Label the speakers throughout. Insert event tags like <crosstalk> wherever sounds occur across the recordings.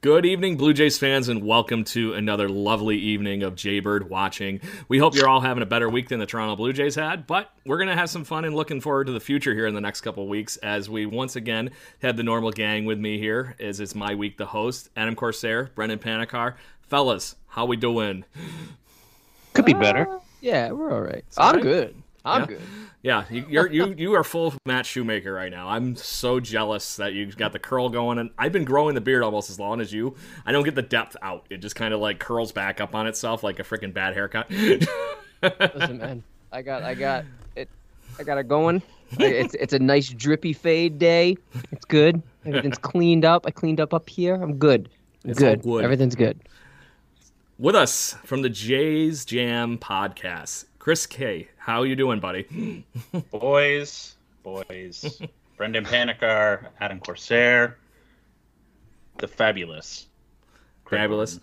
Speaker 1: Good evening, Blue Jays fans, and welcome to another lovely evening of Jaybird watching. We hope you're all having a better week than the Toronto Blue Jays had, but we're going to have some fun and looking forward to the future here in the next couple weeks as we once again have the normal gang with me here, as it's my week to host. Adam Corsair, Brendan Panikar. Fellas, how we doing?
Speaker 2: Could be better.
Speaker 3: Uh, yeah, we're all right.
Speaker 1: all
Speaker 3: I'm
Speaker 1: right?
Speaker 3: good. I'm
Speaker 1: Yeah.
Speaker 3: good.
Speaker 1: Yeah, you, you're you you are full Matt Shoemaker right now. I'm so jealous that you got the curl going, and I've been growing the beard almost as long as you. I don't get the depth out; it just kind of like curls back up on itself like a freaking bad haircut. <laughs>
Speaker 3: Listen, man, I got, I got it, I got it going. It's, it's a nice drippy fade day. It's good. Everything's cleaned up. I cleaned up up here. I'm good. I'm
Speaker 1: It's
Speaker 3: good.
Speaker 1: good.
Speaker 3: Everything's good.
Speaker 1: With us from the Jays Jam podcast, Chris K. How you doing, buddy? <laughs>
Speaker 2: Boys, boys. <laughs> Brendan Panikar, Adam Corsair, the fabulous.
Speaker 1: Fabulous.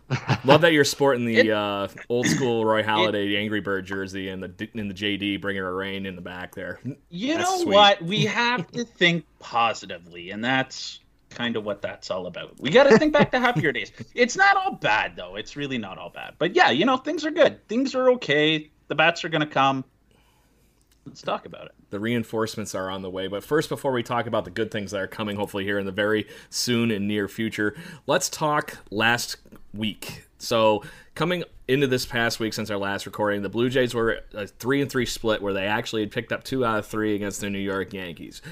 Speaker 1: <laughs> Love that you're sporting the uh, old school <coughs> Roy Halladay Angry Bird jersey and the in the JD Bringer of Rain in the back there.
Speaker 2: You
Speaker 1: That's
Speaker 2: know
Speaker 1: sweet.
Speaker 2: what? We have to think positively, and that's kind of what that's all about. We got to think back to happier days. It's not all bad, though. It's really not all bad. But yeah, you know, things are good. Things are okay. The bats are going to come. Let's talk about it.
Speaker 1: the reinforcements are on the way. But first, before we talk about the good things that are coming, hopefully here in the very soon and near future, let's talk last week. So coming into this past week since our last recording, the Blue Jays were a three and three split where they actually had picked up two out of three against the New York Yankees.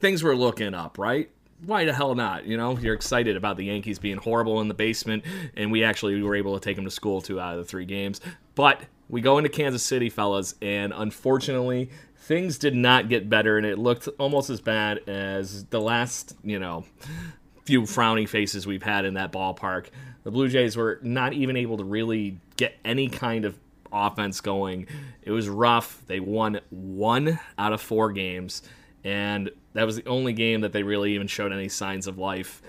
Speaker 1: Things were looking up, right? Why the hell not? You know, you're excited about the Yankees being horrible in the basement, and we actually were able to take them to school two out of the three games. But we go into Kansas City, fellas, and unfortunately, things did not get better, and it looked almost as bad as the last, you know, few frowning faces we've had in that ballpark. The Blue Jays were not even able to really get any kind of offense going. It was rough. They won one out of four games, and that was the only game that they really even showed any signs of life.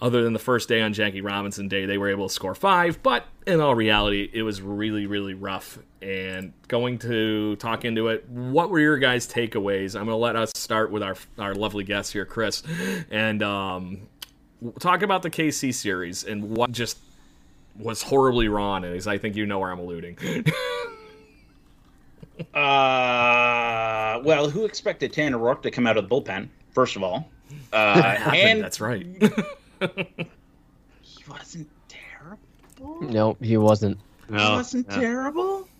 Speaker 1: Other than the first day on Jackie Robinson Day, they were able to score five, but in all reality, it was really, really rough. And going to talk into it, what were your guys' takeaways? I'm going to let us start with our our lovely guest here, Chris, and um, talk about the KC series and what just was horribly wrong. As I think you know where I'm alluding. <laughs>
Speaker 2: Uh, well, who expected Tanner Roark to come out of the bullpen? First of all, <laughs> uh, and
Speaker 1: that's right. <laughs>
Speaker 2: he wasn't terrible.
Speaker 3: No, he wasn't.
Speaker 2: He wasn't terrible. <laughs>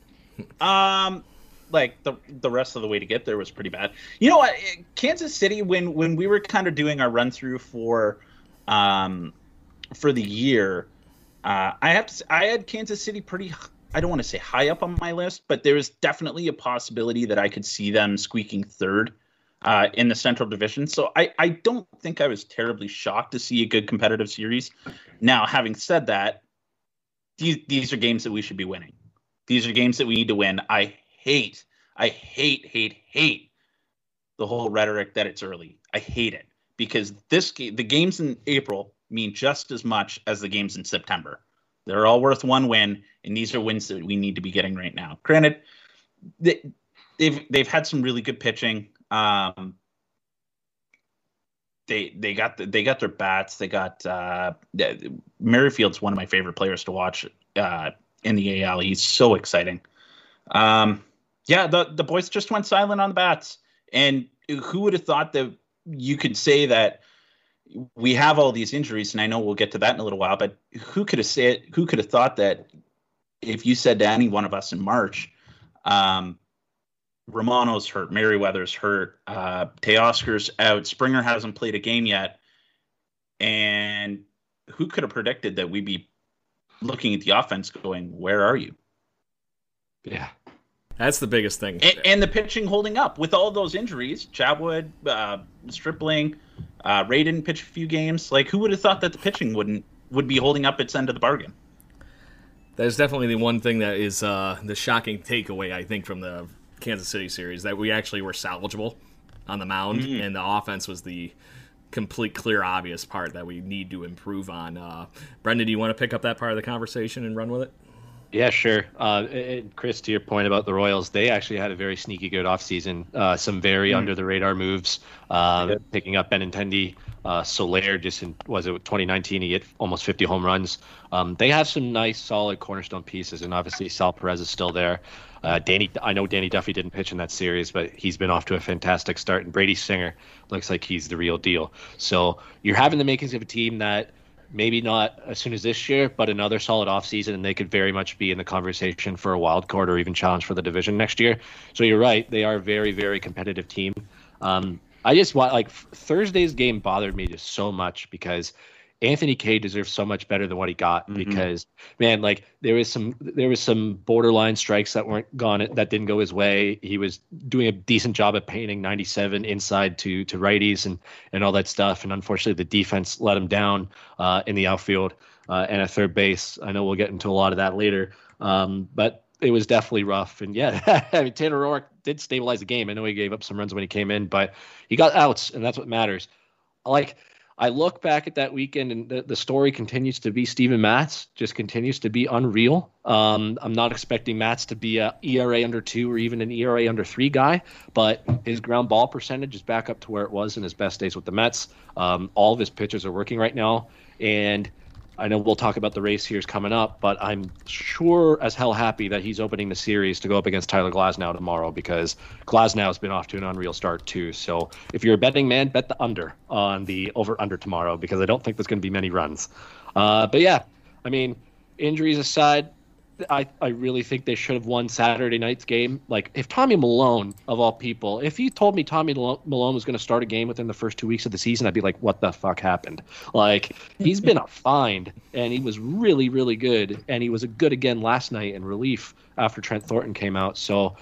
Speaker 2: Um, like the the rest of the way to get there was pretty bad. You know what? Kansas City when when we were kind of doing our run through for, um, for the year, uh, I have to I had Kansas City pretty. I don't want to say high up on my list, but there was definitely a possibility that I could see them squeaking third uh, in the Central Division. So I, I don't think I was terribly shocked to see a good competitive series. Now, having said that, these these are games that we should be winning. These are games that we need to win. I hate, I hate, hate, hate the whole rhetoric that it's early. I hate it because this game, the games in April mean just as much as the games in September. They're all worth one win, and these are wins that we need to be getting right now. Granted, they, they've they've had some really good pitching. Um, they they got the, they got their bats. They got uh, Merrifield's one of my favorite players to watch uh, in the AL. He's so exciting. Um, yeah, the the boys just went silent on the bats, and who would have thought that you could say that we have all these injuries, and I know we'll get to that in a little while, but who could have said who could have thought that if you said to any one of us in March, um, Romano's hurt, Merryweather's hurt, uh, Teoscar's out, Springer hasn't played a game yet, and who could have predicted that we'd be looking at the offense going, "Where are you?"
Speaker 4: Yeah,
Speaker 1: that's the biggest thing.
Speaker 2: And, and, the pitching holding up with all those injuries. Chatwood, uh, Stripling, uh, Ray didn't pitch a few games. Like, who would have thought that the pitching wouldn't would be holding up its end of the bargain?
Speaker 1: That is definitely the one thing that is uh, the shocking takeaway, I think, from the Kansas City series that we actually were salvageable on the mound, mm-hmm. and the offense was the complete, clear, obvious part that we need to improve on. Uh, Brendan, do you want to pick up that part of the conversation and run with it?
Speaker 4: Yeah, sure. Uh, and Chris, to your point about the Royals, they actually had a very sneaky good offseason. Uh, some very mm. under the radar moves, um, picking up Benintendi. Uh, Soler just in, was it 2019? He hit almost 50 home runs. Um, they have some nice, solid cornerstone pieces, and obviously Sal Perez is still there. Uh, Danny, I know Danny Duffy didn't pitch in that series, but he's been off to a fantastic start, and Brady Singer looks like he's the real deal. So you're having the makings of a team that maybe not as soon as this year, but another solid offseason, and they could very much be in the conversation for a wild card or even challenge for the division next year. So you're right; they are a very, very competitive team. Um, I just want like Thursday's game bothered me just so much because Anthony Kay deserves so much better than what he got mm-hmm. because man, like there was some there was some borderline strikes that weren't gone that didn't go his way. He was doing a decent job at painting 97 inside to to righties and and all that stuff. And unfortunately, the defense let him down uh, in the outfield uh, and at third base. I know we'll get into a lot of that later, um, but it was definitely rough. And yeah, <laughs> I mean Tanner Roark did stabilize the game. I know he gave up some runs when he came in, but he got outs, and that's what matters. Like I look back at that weekend, and the, the story continues to be Steven Matz just continues to be unreal. Um, I'm not expecting Matz to be a ERA under two or even an ERA under three guy, but his ground ball percentage is back up to where it was in his best days with the Mets. Um, all of his pitches are working right now, and I know we'll talk about the race here is coming up, but I'm sure as hell happy that he's opening the series to go up against Tyler Glasnow tomorrow because Glasnow has been off to an unreal start too. So if you're a betting man, bet the under on the over under tomorrow because I don't think there's going to be many runs. Uh, but yeah, I mean, injuries aside, I, I really think they should have won Saturday night's game. Like, if Tommy Milone, of all people, if you told me Tommy Milone was going to start a game within the first two weeks of the season, I'd be like, what the fuck happened? Like, he's been a <laughs> find, and he was really, really good. And he was good again last night in relief after Trent Thornton came out. So,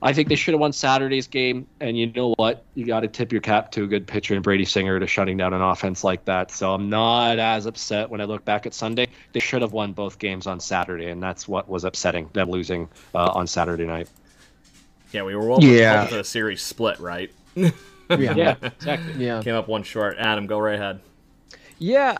Speaker 4: I think they should have won Saturday's game. And you know what? You got to tip your cap to a good pitcher and Brady Singer to shutting down an offense like that. So I'm not as upset when I look back at Sunday. They should have won both games on Saturday, and that's what was upsetting them losing uh, on Saturday night.
Speaker 1: Yeah, we were well yeah. for the series split, right?
Speaker 4: yeah. yeah, exactly.
Speaker 1: Yeah, <laughs> came up one short. Adam, go right ahead.
Speaker 3: Yeah,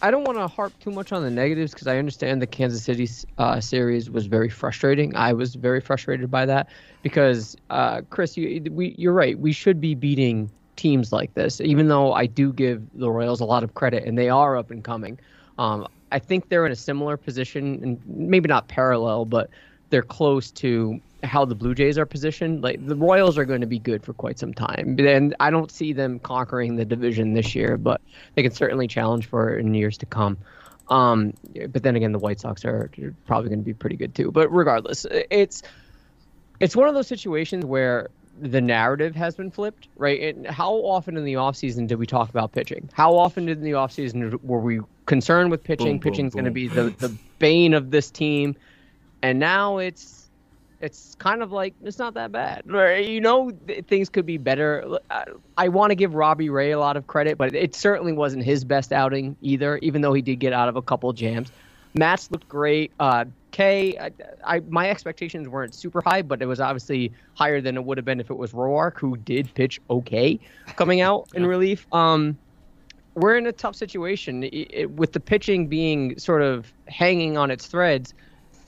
Speaker 3: I don't want to harp too much on the negatives because I understand the Kansas City uh, series was very frustrating. I was very frustrated by that because, uh, Chris, you, we, you're right. We should be beating teams like this, even though I do give the Royals a lot of credit and they are up and coming. Um, I think they're in a similar position, and maybe not parallel, but they're close to how the Blue Jays are positioned. Like the Royals are going to be good for quite some time, and I don't see them conquering the division this year, but they can certainly challenge for it in years to come. Um, but then again, the White Sox are probably going to be pretty good too. But regardless, it's it's one of those situations where the narrative has been flipped, right? And how often in the offseason did we talk about pitching? How often in the offseason were we concerned with pitching? Pitching's going to be the, the bane of this team and now it's it's kind of like it's not that bad. You know, things could be better. I want to give Robbie Ray a lot of credit, but it certainly wasn't his best outing either. Even though he did get out of a couple jams, Matz looked great. Uh. I, I, my expectations weren't super high, but it was obviously higher than it would have been if it was Roark, who did pitch okay coming out in <laughs> relief. Um, we're in a tough situation it, it, with the pitching being sort of hanging on its threads.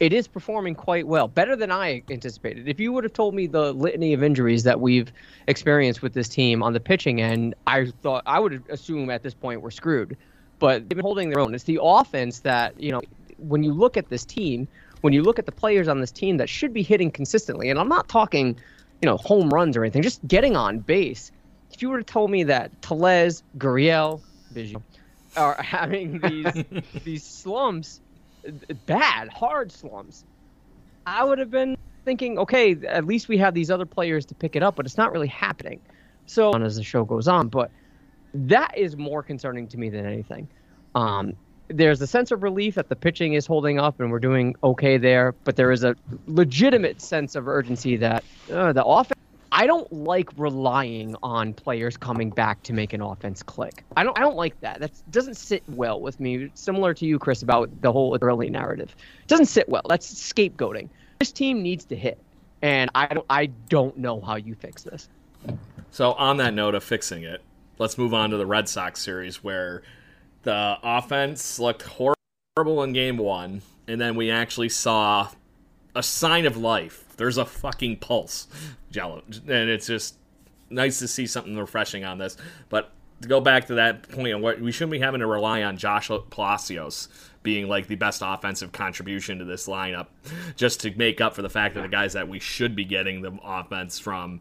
Speaker 3: It is performing quite well, better than I anticipated. If you would have told me the litany of injuries that we've experienced with this team on the pitching end, I thought I would assume at this point we're screwed. But they've been holding their own. It's the offense that you know when you look at this team, when you look at the players on this team that should be hitting consistently, and I'm not talking, you know, home runs or anything, just getting on base. If you were to told me that Tellez, Gurriel, Biggio are <laughs> having these <laughs> these slumps, bad, hard slumps, I would have been thinking, okay, at least we have these other players to pick it up, but it's not really happening. So as the show goes on, but that is more concerning to me than anything. Um, there's a sense of relief that the pitching is holding up and we're doing okay there, but there is a legitimate sense of urgency that uh, the offense. I don't like relying on players coming back to make an offense click. I don't. I don't like that. That doesn't sit well with me. Similar to you, Chris, about the whole early narrative. It doesn't sit well. That's scapegoating. This team needs to hit, and I don't. I don't know how you fix this.
Speaker 1: So on that note of fixing it, let's move on to the Red Sox series where the offense looked horrible in game one, and then we actually saw a sign of life. There's a fucking pulse, Jello, and it's just nice to see something refreshing on this. But to go back to that point, what we shouldn't be having to rely on Josh Palacios being like the best offensive contribution to this lineup, just to make up for the fact that the guys that we should be getting the offense from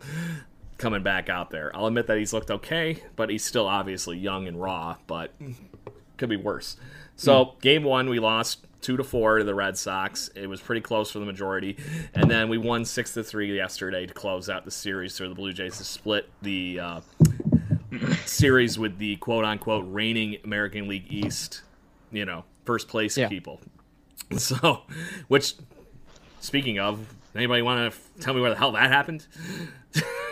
Speaker 1: coming back out there. I'll admit that he's looked okay, but he's still obviously young and raw, but could be worse. So, mm. game one, we lost two to four to the Red Sox. It was pretty close for the majority, and then we won six to three yesterday to close out the series for the Blue Jays to split the uh, <clears throat> series with the quote unquote reigning American League East, you know, first place yeah. people. So, which, speaking of, anybody want to tell me where the hell that happened?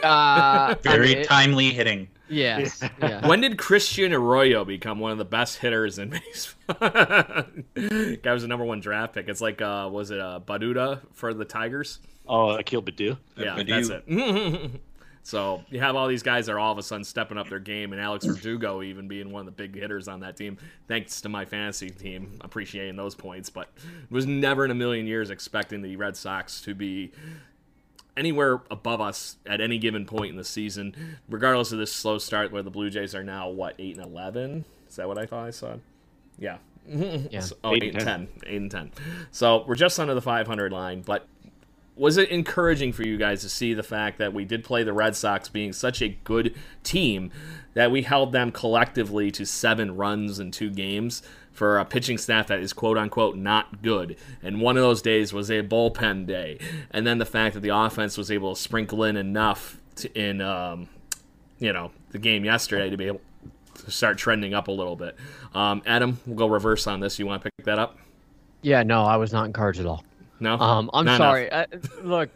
Speaker 2: Uh, <laughs> Very I mean, timely hitting.
Speaker 3: Yes. Yeah. <laughs>
Speaker 1: When did Christian Arroyo become one of the best hitters in <laughs> baseball? <laughs> Guy was the number one draft pick. It's like, uh, was it uh, Baduda for the Tigers?
Speaker 4: Oh, Akil Baddoo.
Speaker 1: Yeah, Baddoo. that's it. so you have all these guys that are all of a sudden stepping up their game, and Alex Verdugo even being one of the big hitters on that team. Thanks to my fantasy team, appreciating those points. But was never in a million years expecting the Red Sox to be anywhere above us at any given point in the season, regardless of this slow start where the Blue Jays are now what eight and eleven. Is that what I thought I saw? Yeah.
Speaker 3: yeah. <laughs>
Speaker 1: So, oh, eight, eight and 10. 10. Eight and ten. So we're just under the 500 line, but was it encouraging for you guys to see the fact that we did play the Red Sox being such a good team that we held them collectively to seven runs in two games for a pitching staff that is quote unquote not good. And one of those days was a bullpen day. And then the fact that the offense was able to sprinkle in enough to, in, um, you know, the game yesterday to be able to start trending up a little bit. Um, Adam, we'll go reverse on this. You want to pick that up?
Speaker 3: Yeah, no, I was not encouraged at all.
Speaker 1: No,
Speaker 3: um, I'm
Speaker 1: not
Speaker 3: sorry. Uh, look,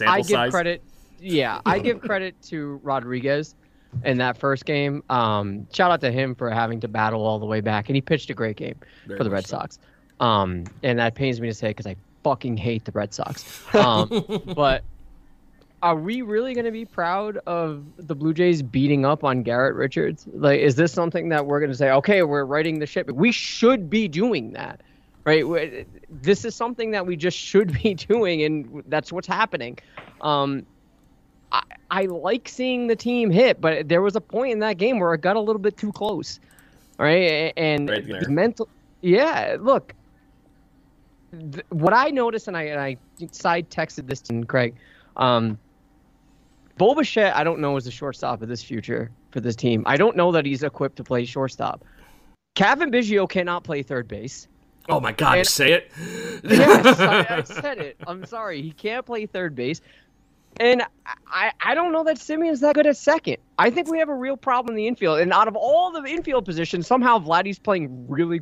Speaker 3: I give
Speaker 1: size?
Speaker 3: credit. Yeah, I give credit to Rodriguez in that first game. Um, shout out to him for having to battle all the way back, and he pitched a great game Very for the Red so. Sox. Um, and that pains me to say because I fucking hate the Red Sox. <laughs> Um, but are we really going to be proud of the Blue Jays beating up on Garrett Richards? Like, is this something that we're going to say, okay, we're writing the ship? We should be doing that, right? This is something that we just should be <laughs> doing, and that's what's happening. Um, I, I like seeing the team hit, but there was a point in that game where it got a little bit too close. Right. And right mental. Yeah. Look, th- what I noticed, and I, and I side texted this to Craig, um, Bo Bichette, I don't know is a shortstop of this future for this team. I don't know that he's equipped to play shortstop. Cavan Biggio cannot play third base.
Speaker 1: Oh my God! And, say it.
Speaker 3: yes, I, I, <laughs> said it. I'm sorry. He can't play third base. And I, I don't know that Semien's that good at second. I think we have a real problem in the infield. And out of all the infield positions, somehow Vladdy's playing really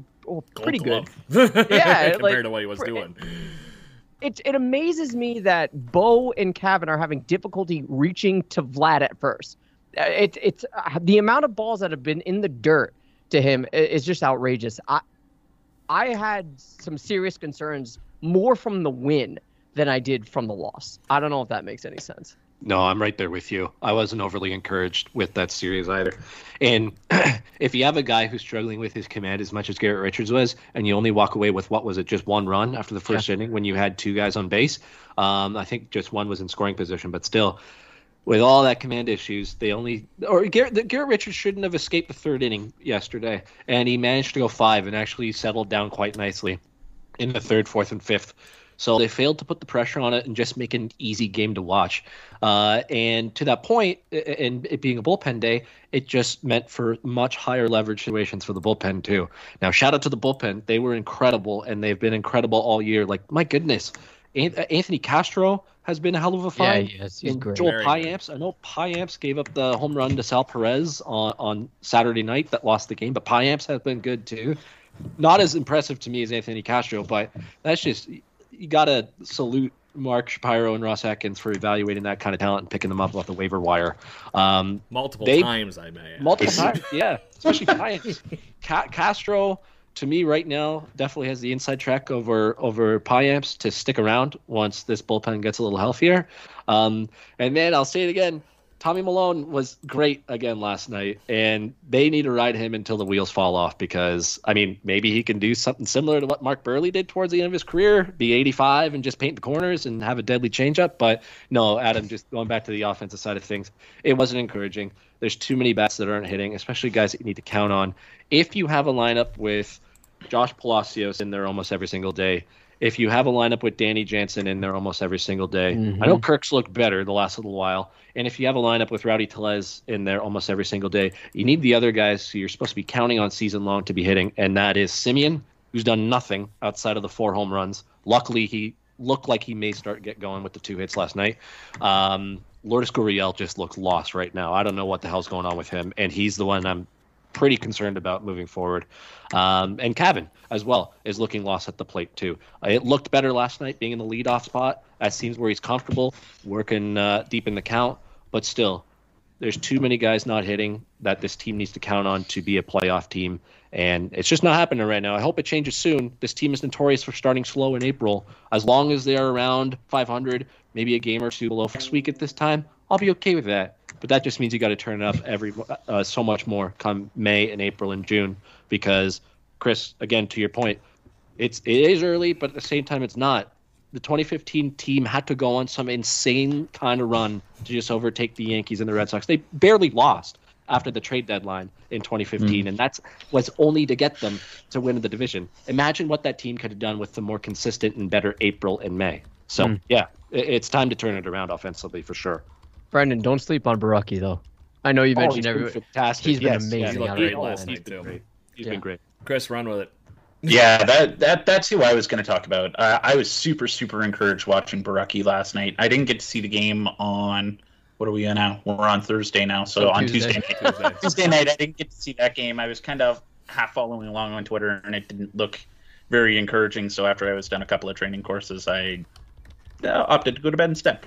Speaker 3: pretty good. <laughs>
Speaker 1: yeah, compared like, to what he was doing.
Speaker 3: It, it amazes me that Bo and Cavan are having difficulty reaching to Vlad at first. Uh, it, it's uh, the amount of balls that have been in the dirt to him is just outrageous. I I had some serious concerns more from the win than I did from the loss. I don't know if that makes any sense.
Speaker 4: No, I'm right there with you. I wasn't overly encouraged with that series either. And <clears throat> if you have a guy who's struggling with his command as much as Garrett Richards was, and you only walk away with what was it, just one run after the first yeah. inning when you had two guys on base, um, I think just one was in scoring position, but still, with all that command issues, they only or Garrett, Garrett Richards shouldn't have escaped the third inning yesterday, and he managed to go five and actually settled down quite nicely in the third, fourth, and fifth. So they failed to put the pressure on it and just make an easy game to watch. Uh, and to that point, and it being a bullpen day, it just meant for much higher leverage situations for the bullpen too. Now, shout out to the bullpen; they were incredible, and they've been incredible all year. Like my goodness, Anthony Castro has been a hell of a find.
Speaker 3: Yeah, yes, he's great.
Speaker 4: Joel Payamps, I know Payamps gave up the home run to Sal Perez on, on Saturday night that lost the game, but Payamps has been good too. Not as impressive to me as Anthony Castro, but that's just you got to salute Mark Shapiro and Ross Atkins for evaluating that kind of talent and picking them up off the waiver wire. Um,
Speaker 1: multiple they, times, I may.
Speaker 4: Multiple times, yeah. Especially <laughs> Ca- Castro, to me right now, definitely has the inside track over over Payamps to stick around once this bullpen gets a little healthier. Um, and then I'll say it again. Tommy Milone was great again last night, and they need to ride him until the wheels fall off because, I mean, maybe he can do something similar to what Mark Buehrle did towards the end of his career, be 85 and just paint the corners and have a deadly changeup. But no, Adam, just going back to the offensive side of things, it wasn't encouraging. There's too many bats that aren't hitting, especially guys that you need to count on. If you have a lineup with Josh Palacios in there almost every single day, if you have a lineup with Danny Jansen in there almost every single day. Mm-hmm. I know Kirk's looked better the last little while. And if you have a lineup with Rowdy Tellez in there almost every single day, you need the other guys who you're supposed to be counting on season long to be hitting, and that is Semien, who's done nothing outside of the four home runs. Luckily, he looked like he may start get going with the two hits last night. Um, Lourdes Gurriel just looks lost right now. I don't know what the hell's going on with him, and he's the one I'm pretty concerned about moving forward. Um, and Cavan as well is looking lost at the plate too. Uh, it looked better last night, being in the leadoff spot. That seems where he's comfortable, working uh, deep in the count. But still, there's too many guys not hitting that this team needs to count on to be a playoff team. And it's just not happening right now. I hope it changes soon. This team is notorious for starting slow in April. As long as they're around 500, maybe a game or two below next week at this time, I'll be okay with that. But that just means you got to turn it up every uh, so much more come May and April and June because Chris, again to your point, it's it is early, but at the same time it's not. The 2015 team had to go on some insane kind of run to just overtake the Yankees and the Red Sox. They barely lost after the trade deadline in 2015, mm. and that's was only to get them to win the division. Imagine what that team could have done with the more consistent and better April and May. So mm. yeah, it's time to turn it around offensively for sure.
Speaker 3: Brendan, don't sleep on Borucki though. I know you oh, mentioned oh, every
Speaker 4: fantastic.
Speaker 3: He's been
Speaker 4: yes,
Speaker 3: amazing.
Speaker 1: Yeah, he great last night
Speaker 4: too.
Speaker 1: Great.
Speaker 4: He's yeah. been great.
Speaker 1: Chris, run with it.
Speaker 2: yeah, that that that's who I was going to talk about. Uh, I was super super encouraged watching Borucki last night. I didn't get to see the game on what are we on now? We're on Thursday now, so, on Tuesday, Tuesday night, <laughs> Tuesday night I didn't get to see that game. I was kind of half following along on Twitter, and it didn't look very encouraging. So after I was done a couple of training courses, I opted to go to bed instead.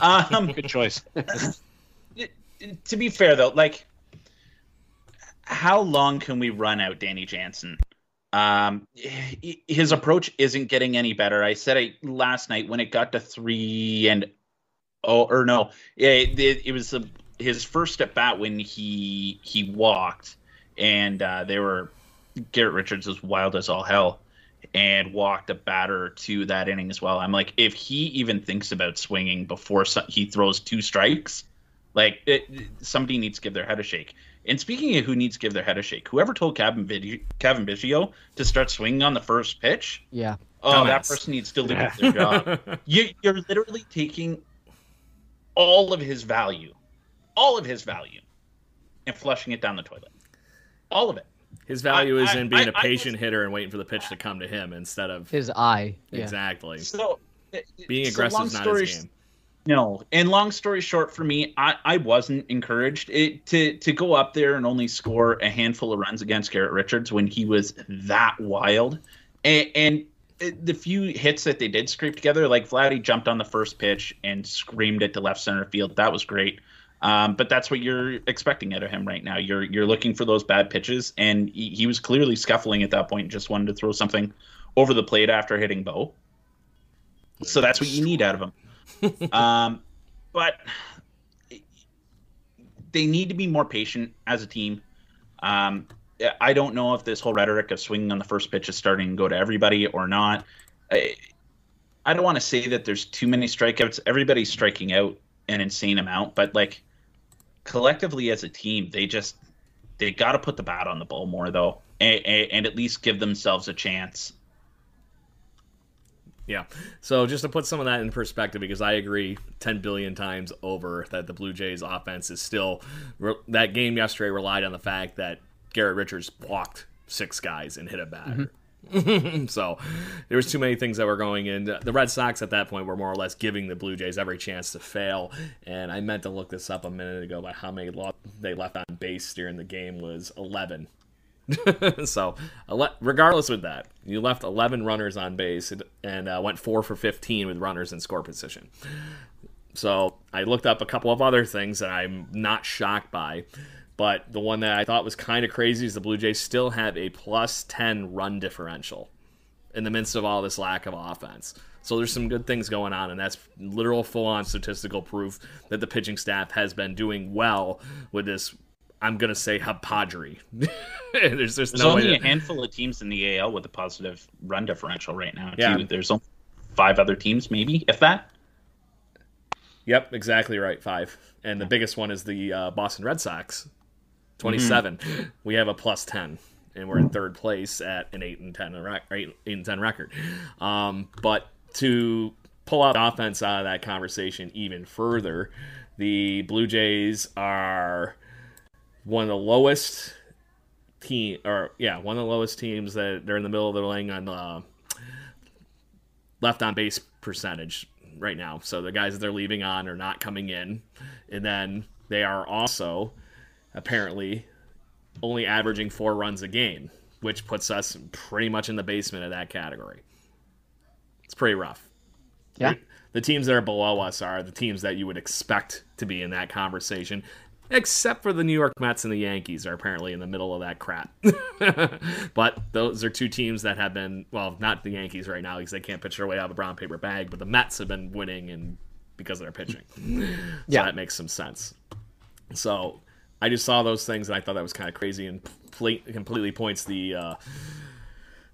Speaker 4: Um, <laughs> Good choice. <laughs>
Speaker 2: to be fair though, like how long can we run out Danny Jansen? Um, his approach isn't getting any better. I said it last night when it got to three and oh, or no, it, it, it was his first at bat when he he walked, and uh, they were Garrett Richards was wild as all hell and walked a batter to that inning as well. I'm like, if he even thinks about swinging before he throws two strikes, like it, somebody needs to give their head a shake. And speaking of who needs to give their head a shake, whoever told Kevin, Vid- Cavan Biggio to start swinging on the first pitch,
Speaker 3: yeah,
Speaker 2: oh, that person needs to lose their job. <laughs> You, you're literally taking all of his value, all of his value, and flushing it down the toilet. All of it.
Speaker 1: His value I, is in being I, a patient was, hitter and waiting for the pitch to come to him instead of
Speaker 3: his eye.
Speaker 1: Exactly.
Speaker 2: So eh, eh,
Speaker 1: being aggressive so is not his game.
Speaker 2: No, and long story short, for me, I, I wasn't encouraged it, to to go up there and only score a handful of runs against Garrett Richards when he was that wild, and, and the few hits that they did scrape together, like Vladdy jumped on the first pitch and screamed it to left center field. That was great. Um, but that's what you're expecting out of him right now. You're you're looking for those bad pitches, and he, he was clearly scuffling at that point, and just wanted to throw something over the plate after hitting Bo. So that's what you need out of him. <laughs> um, but they need to be more patient as a team. Um, I don't know if this whole rhetoric of swinging on the first pitch is starting to go to everybody or not. I, I don't want to say that there's too many strikeouts. Everybody's striking out an insane amount, but like collectively as a team, they just they got to put the bat on the ball more though, and, and at least give themselves a chance.
Speaker 1: Yeah. So just to put some of that in perspective, because I agree 10 billion times over that the Blue Jays offense is still. That game yesterday relied on the fact that Garrett Richards walked six guys and hit a batter. Mm-hmm. <laughs> so there was too many things that were going in. The Red Sox at that point were more or less giving the Blue Jays every chance to fail. And I meant to look this up a minute ago but how many they left on base during the game was 11. <laughs> so, regardless with that, you left 11 runners on base and uh, went 4 for 15 with runners in score position. So, I looked up a couple of other things that I'm not shocked by. But the one that I thought was kind of crazy is the Blue Jays still have a plus 10 run differential in the midst of all this lack of offense. So there's some good things going on, and that's literal full on statistical proof that the pitching staff has been doing well with this. I'm gonna say hapadry. <laughs>
Speaker 2: there's there's, there's no only a handful of teams in the AL with a positive run differential right now. Yeah. Too. There's only five other teams, maybe if that.
Speaker 1: Yep, exactly right. Five, and the biggest one is the uh, Boston Red Sox 27. Mm-hmm. We have a plus 10 and we're in third place at an 8 and 10 rec- 8, and 10 record. Um, but to pull out offense out of that conversation even further, the Blue Jays are one of the lowest team or yeah, one of the lowest teams that they're in the middle of the laying on uh, left on base percentage right now. So the guys that they're leaving on are not coming in. And then they are also apparently only averaging four runs a game, which puts us pretty much in the basement of that category. It's pretty rough.
Speaker 3: Yeah.
Speaker 1: The teams that are below us are the teams that you would expect to be in that conversation, except for the New York Mets and the Yankees are apparently in the middle of that crap. <laughs> but those are two teams that have been, well, not the Yankees right now because they can't pitch their way out of a brown paper bag, but the Mets have been winning and because of their pitching. <laughs> So yeah. that makes some sense. So I just saw those things and I thought that was kind of crazy and completely points the uh,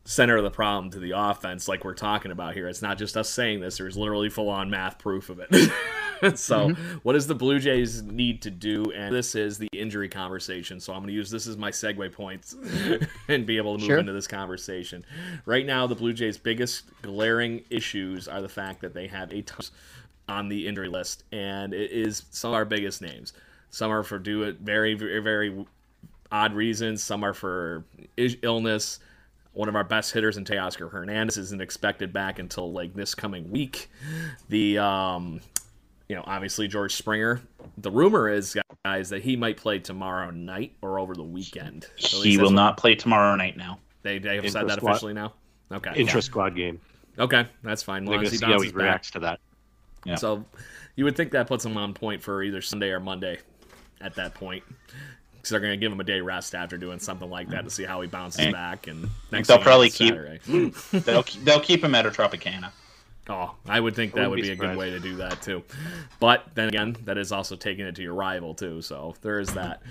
Speaker 1: center of the problem to the offense, like we're talking about here. It's not just us saying this; there's literally full-on math proof of it. <laughs> so, mm-hmm. what does the Blue Jays need to do? And this is the injury conversation. So, I'm going to use this as my segue points <laughs> and be able to move sure. into this conversation. Right now, the Blue Jays' biggest glaring issues are the fact that they have a ton on the injury list, and it is some of our biggest names. Some are for do it very, very, very odd reasons. Some are for illness. One of our best hitters in Teoscar Hernandez isn't expected back until like this coming week. The um, you know, obviously George Springer. The rumor is, guys, that he might play tomorrow night or over the weekend.
Speaker 2: He will not play tomorrow night now.
Speaker 1: They, they have said that squad. officially now. Okay.
Speaker 4: Intra squad game.
Speaker 1: Okay, that's fine.
Speaker 4: Long as he see how he reacts to that.
Speaker 1: Yeah. So you would think that puts him on point for either Sunday or Monday at that point because they're going to give him a day rest after doing something like that to see how he bounces and back. And
Speaker 2: next they'll probably keep <laughs> they'll they'll keep him at a Tropicana.
Speaker 1: Oh, I would think that would be, be a good way to do that too. But then again, that is also taking it to your rival too. So there is that.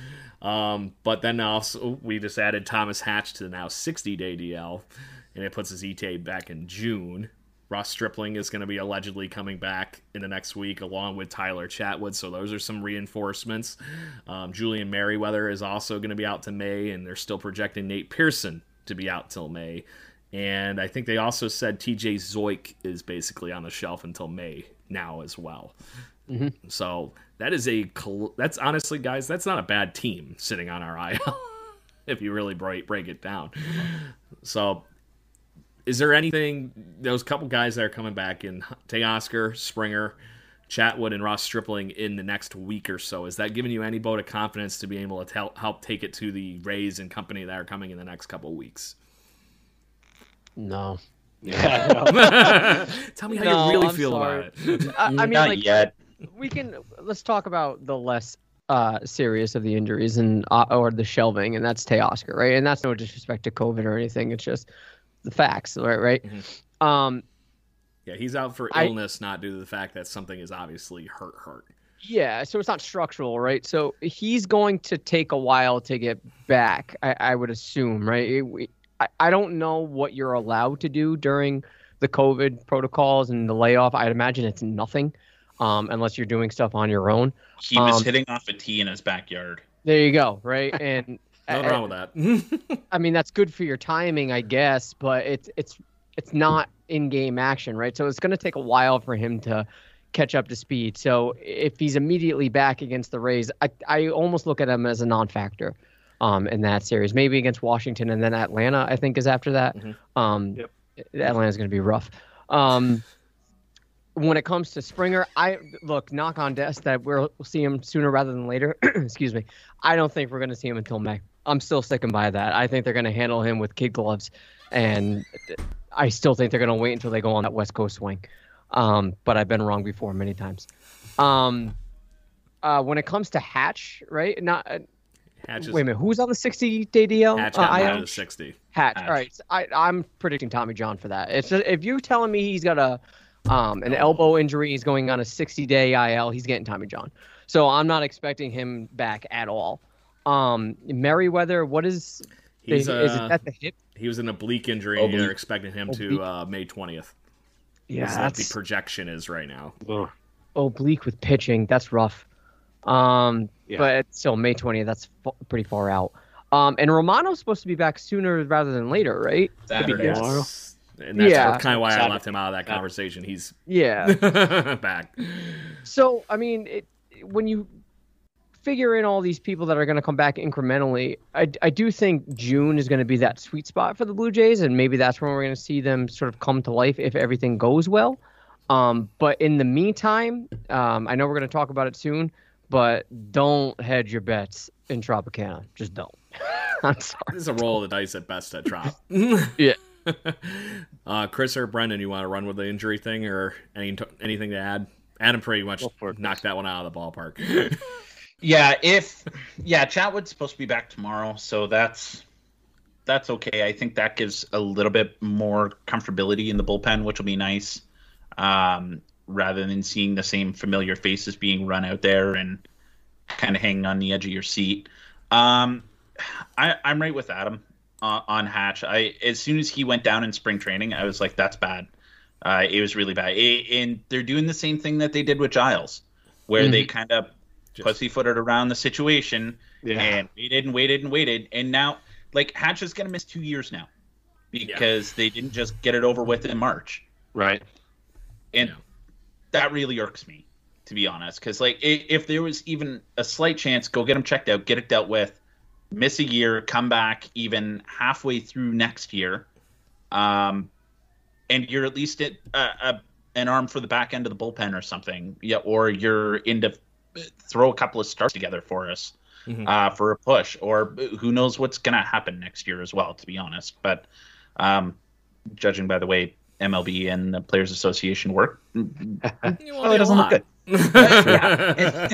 Speaker 1: Um, but then also we just added Thomas Hatch to the now 60 day DL, and it puts his ETA back in June. Ross Stripling is going to be allegedly coming back in the next week, along with Tyler Chatwood. So those are some reinforcements. Um, Julian Merryweather is also going to be out to May, and they're still projecting Nate Pearson to be out till May. And I think they also said TJ Zeuch is basically on the shelf until May now as well. Mm-hmm. So that is a that's honestly, guys, that's not a bad team sitting on our <laughs> IL if you really break break it down. So is there anything those couple guys that are coming back in Teoscar, Springer, Chatwood, and Ross Stripling in the next week or so? Is that giving you any vote of confidence to be able to help help take it to the Rays and company that are coming in the next couple weeks?
Speaker 3: No.
Speaker 1: Yeah. <laughs> Tell me how no, you really I'm feel sorry. about
Speaker 3: it. <laughs> I, I mean, Not like, yet. We can let's talk about the less uh, serious of the injuries and uh, or the shelving, and that's Teoscar, right? And that's no disrespect to COVID or anything. It's just the facts, right? Right. Mm-hmm. Um,
Speaker 1: Yeah, he's out for
Speaker 3: I-
Speaker 1: illness, not due to the fact that something is obviously hurt. Hurt.
Speaker 3: Yeah, so it's not structural, right? So he's going to take a while to get back, I, I would assume, right? It- we- I, I don't know what you're allowed to do during the COVID protocols and the layoff. I'd imagine it's nothing, um, unless you're doing stuff on your own.
Speaker 2: He was
Speaker 3: Um,
Speaker 2: hitting off a tee in his backyard.
Speaker 3: There you go, right? <laughs> And
Speaker 1: Nothing
Speaker 3: I-
Speaker 1: wrong with that. <laughs>
Speaker 3: I mean, that's good for your timing, I guess, but it's it's it's not in-game action, right? So it's going to take a while for him to catch up to speed. So if he's immediately back against the Rays, I I almost look at him as a non-factor um, in that series. Maybe against Washington and then Atlanta, I think is after that.
Speaker 1: Mhm.
Speaker 3: Um,
Speaker 4: Yep.
Speaker 3: Atlanta's going to be rough. Um, when it comes to Springer, I look knock on desk that we'll see him sooner rather than later. <clears throat> Excuse me. I don't think we're going to see him until May. I'm still sticking by that. I think they're going to handle him with kid gloves, and I still think they're going to wait until they go on that West Coast swing. Um, but I've been wrong before many times. Um, uh, when it comes to Hatch, right? Not uh,
Speaker 1: Hatch is,
Speaker 3: wait a minute. Who's on the 60 day DL?
Speaker 1: Hatch
Speaker 3: Uh,
Speaker 1: got
Speaker 3: IL?
Speaker 1: down to sixty.
Speaker 3: Hatch.
Speaker 2: Hatch.
Speaker 3: All right. So I, I'm predicting Tommy John for that. It's if you're telling me he's got a um, an elbow injury, he's going on a 60 day IL, he's getting Tommy John. So I'm not expecting him back at all. Um, Merryweather, what is
Speaker 1: He's
Speaker 3: is
Speaker 1: uh,
Speaker 3: it at the hip?
Speaker 1: he was an oblique injury. and they're expecting him to uh, May twentieth.
Speaker 3: Yeah,
Speaker 1: what the projection is right now.
Speaker 4: Ugh.
Speaker 3: oblique with pitching. That's rough. Um,
Speaker 4: Yeah.
Speaker 3: but it's still May 20th. That's f- pretty far out. Um, and Romano's supposed to be back sooner rather than later, right?
Speaker 2: Saturday.
Speaker 4: tomorrow.
Speaker 1: And that's
Speaker 3: Yeah.
Speaker 1: kind of why I left him out of that conversation. He's
Speaker 3: Yeah. <laughs>
Speaker 1: back.
Speaker 3: So, I mean, it, when you figure in all these people that are going to come back incrementally, I, I do think June is going to be that sweet spot for the Blue Jays, and maybe that's when we're going to see them sort of come to life if everything goes well. Um, but in the meantime, um, I know we're going to talk about it soon, but don't hedge your bets in Tropicana. Just don't. <laughs> I'm sorry.
Speaker 1: This is a roll of the dice at best at Trop. <laughs>
Speaker 3: Yeah. <laughs>
Speaker 1: Uh, Chris or Brendan, you want to run with the injury thing or any anything to add? Adam pretty much
Speaker 4: Go for it,
Speaker 1: knocked that one out of the ballpark.
Speaker 2: Yeah, if yeah, Chatwood's supposed to be back tomorrow, so that's that's okay. I think that gives a little bit more comfortability in the bullpen, which will be nice. Um, rather than seeing the same familiar faces being run out there and kind of hanging on the edge of your seat. Um, I, I'm right with Adam uh, on Hatch. I as soon as he went down in spring training, I was like, that's bad. Uh, it was really bad. A- and they're doing the same thing that they did with Giles, where they kind of
Speaker 1: Just-
Speaker 2: pussyfooted around the situation
Speaker 4: Yeah.
Speaker 2: and waited and waited and waited. And now, like, Hatch is going to miss two years now because they didn't just get it over with in March.
Speaker 4: Right.
Speaker 2: And
Speaker 1: Yeah.
Speaker 2: that really irks me, to be honest. Because, like, if there was even a slight chance, go get him checked out, get it dealt with, miss a year, come back even halfway through next year. Um, and you're at least at a, a, an arm for the back end of the bullpen or something. Yeah, or you're into throw a couple of starts together for us
Speaker 1: Mhm.
Speaker 2: uh, for a push, or who knows what's going to happen next year as well. To be honest, but um, judging by the way MLB and the Players Association work,
Speaker 1: well, <laughs>
Speaker 2: it doesn't look good. <laughs>
Speaker 1: yeah.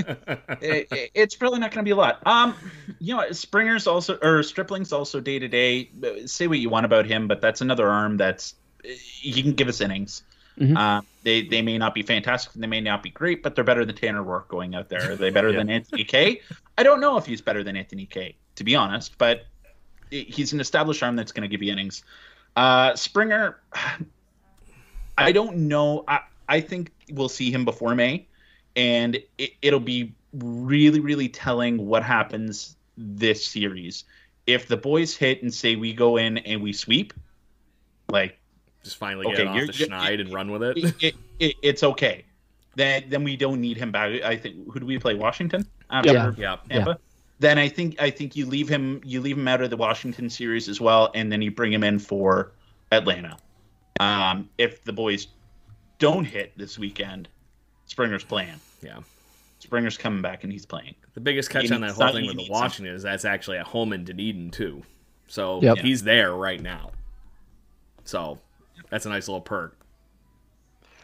Speaker 1: <laughs>
Speaker 2: it, it- it's probably not going to be a lot. Um, you know, Springer's also or Stripling's also day to day. Say what you want about him, but that's another arm that's he can give us innings.
Speaker 3: Mhm.
Speaker 2: Uh, they they may not be fantastic, and they may not be great, but they're better than Tanner Roark going out there. Are they better <laughs> than Anthony Kay? I don't know if he's better than Anthony Kay, to be honest, but he's an established arm that's going to give you innings. Uh, Springer, <sighs> I don't know. I, I think we'll see him before May, and it, it'll be really, really telling what happens this series. If the boys hit and say we go in and we sweep, like
Speaker 1: Just finally get
Speaker 2: Okay,
Speaker 1: it off the
Speaker 2: you're-
Speaker 1: schneid and run with it.
Speaker 2: it, it, it, it's okay. Then then we don't need him back. I think who do we play? Washington after
Speaker 3: Yeah.
Speaker 1: yeah.
Speaker 2: Tampa. Then I think I think you leave him you leave him out of the Washington series as well, and then you bring him in for Atlanta. Um, if the boys don't hit this weekend, Springer's playing.
Speaker 1: Yeah.
Speaker 2: Springer's coming back and he's playing.
Speaker 1: The biggest catch
Speaker 2: You
Speaker 1: on
Speaker 2: need
Speaker 1: that whole thing with the
Speaker 2: need some-
Speaker 1: Washington is that's actually at home in Dunedin too. So
Speaker 3: Yep.
Speaker 1: he's there right now. So that's a nice little perk.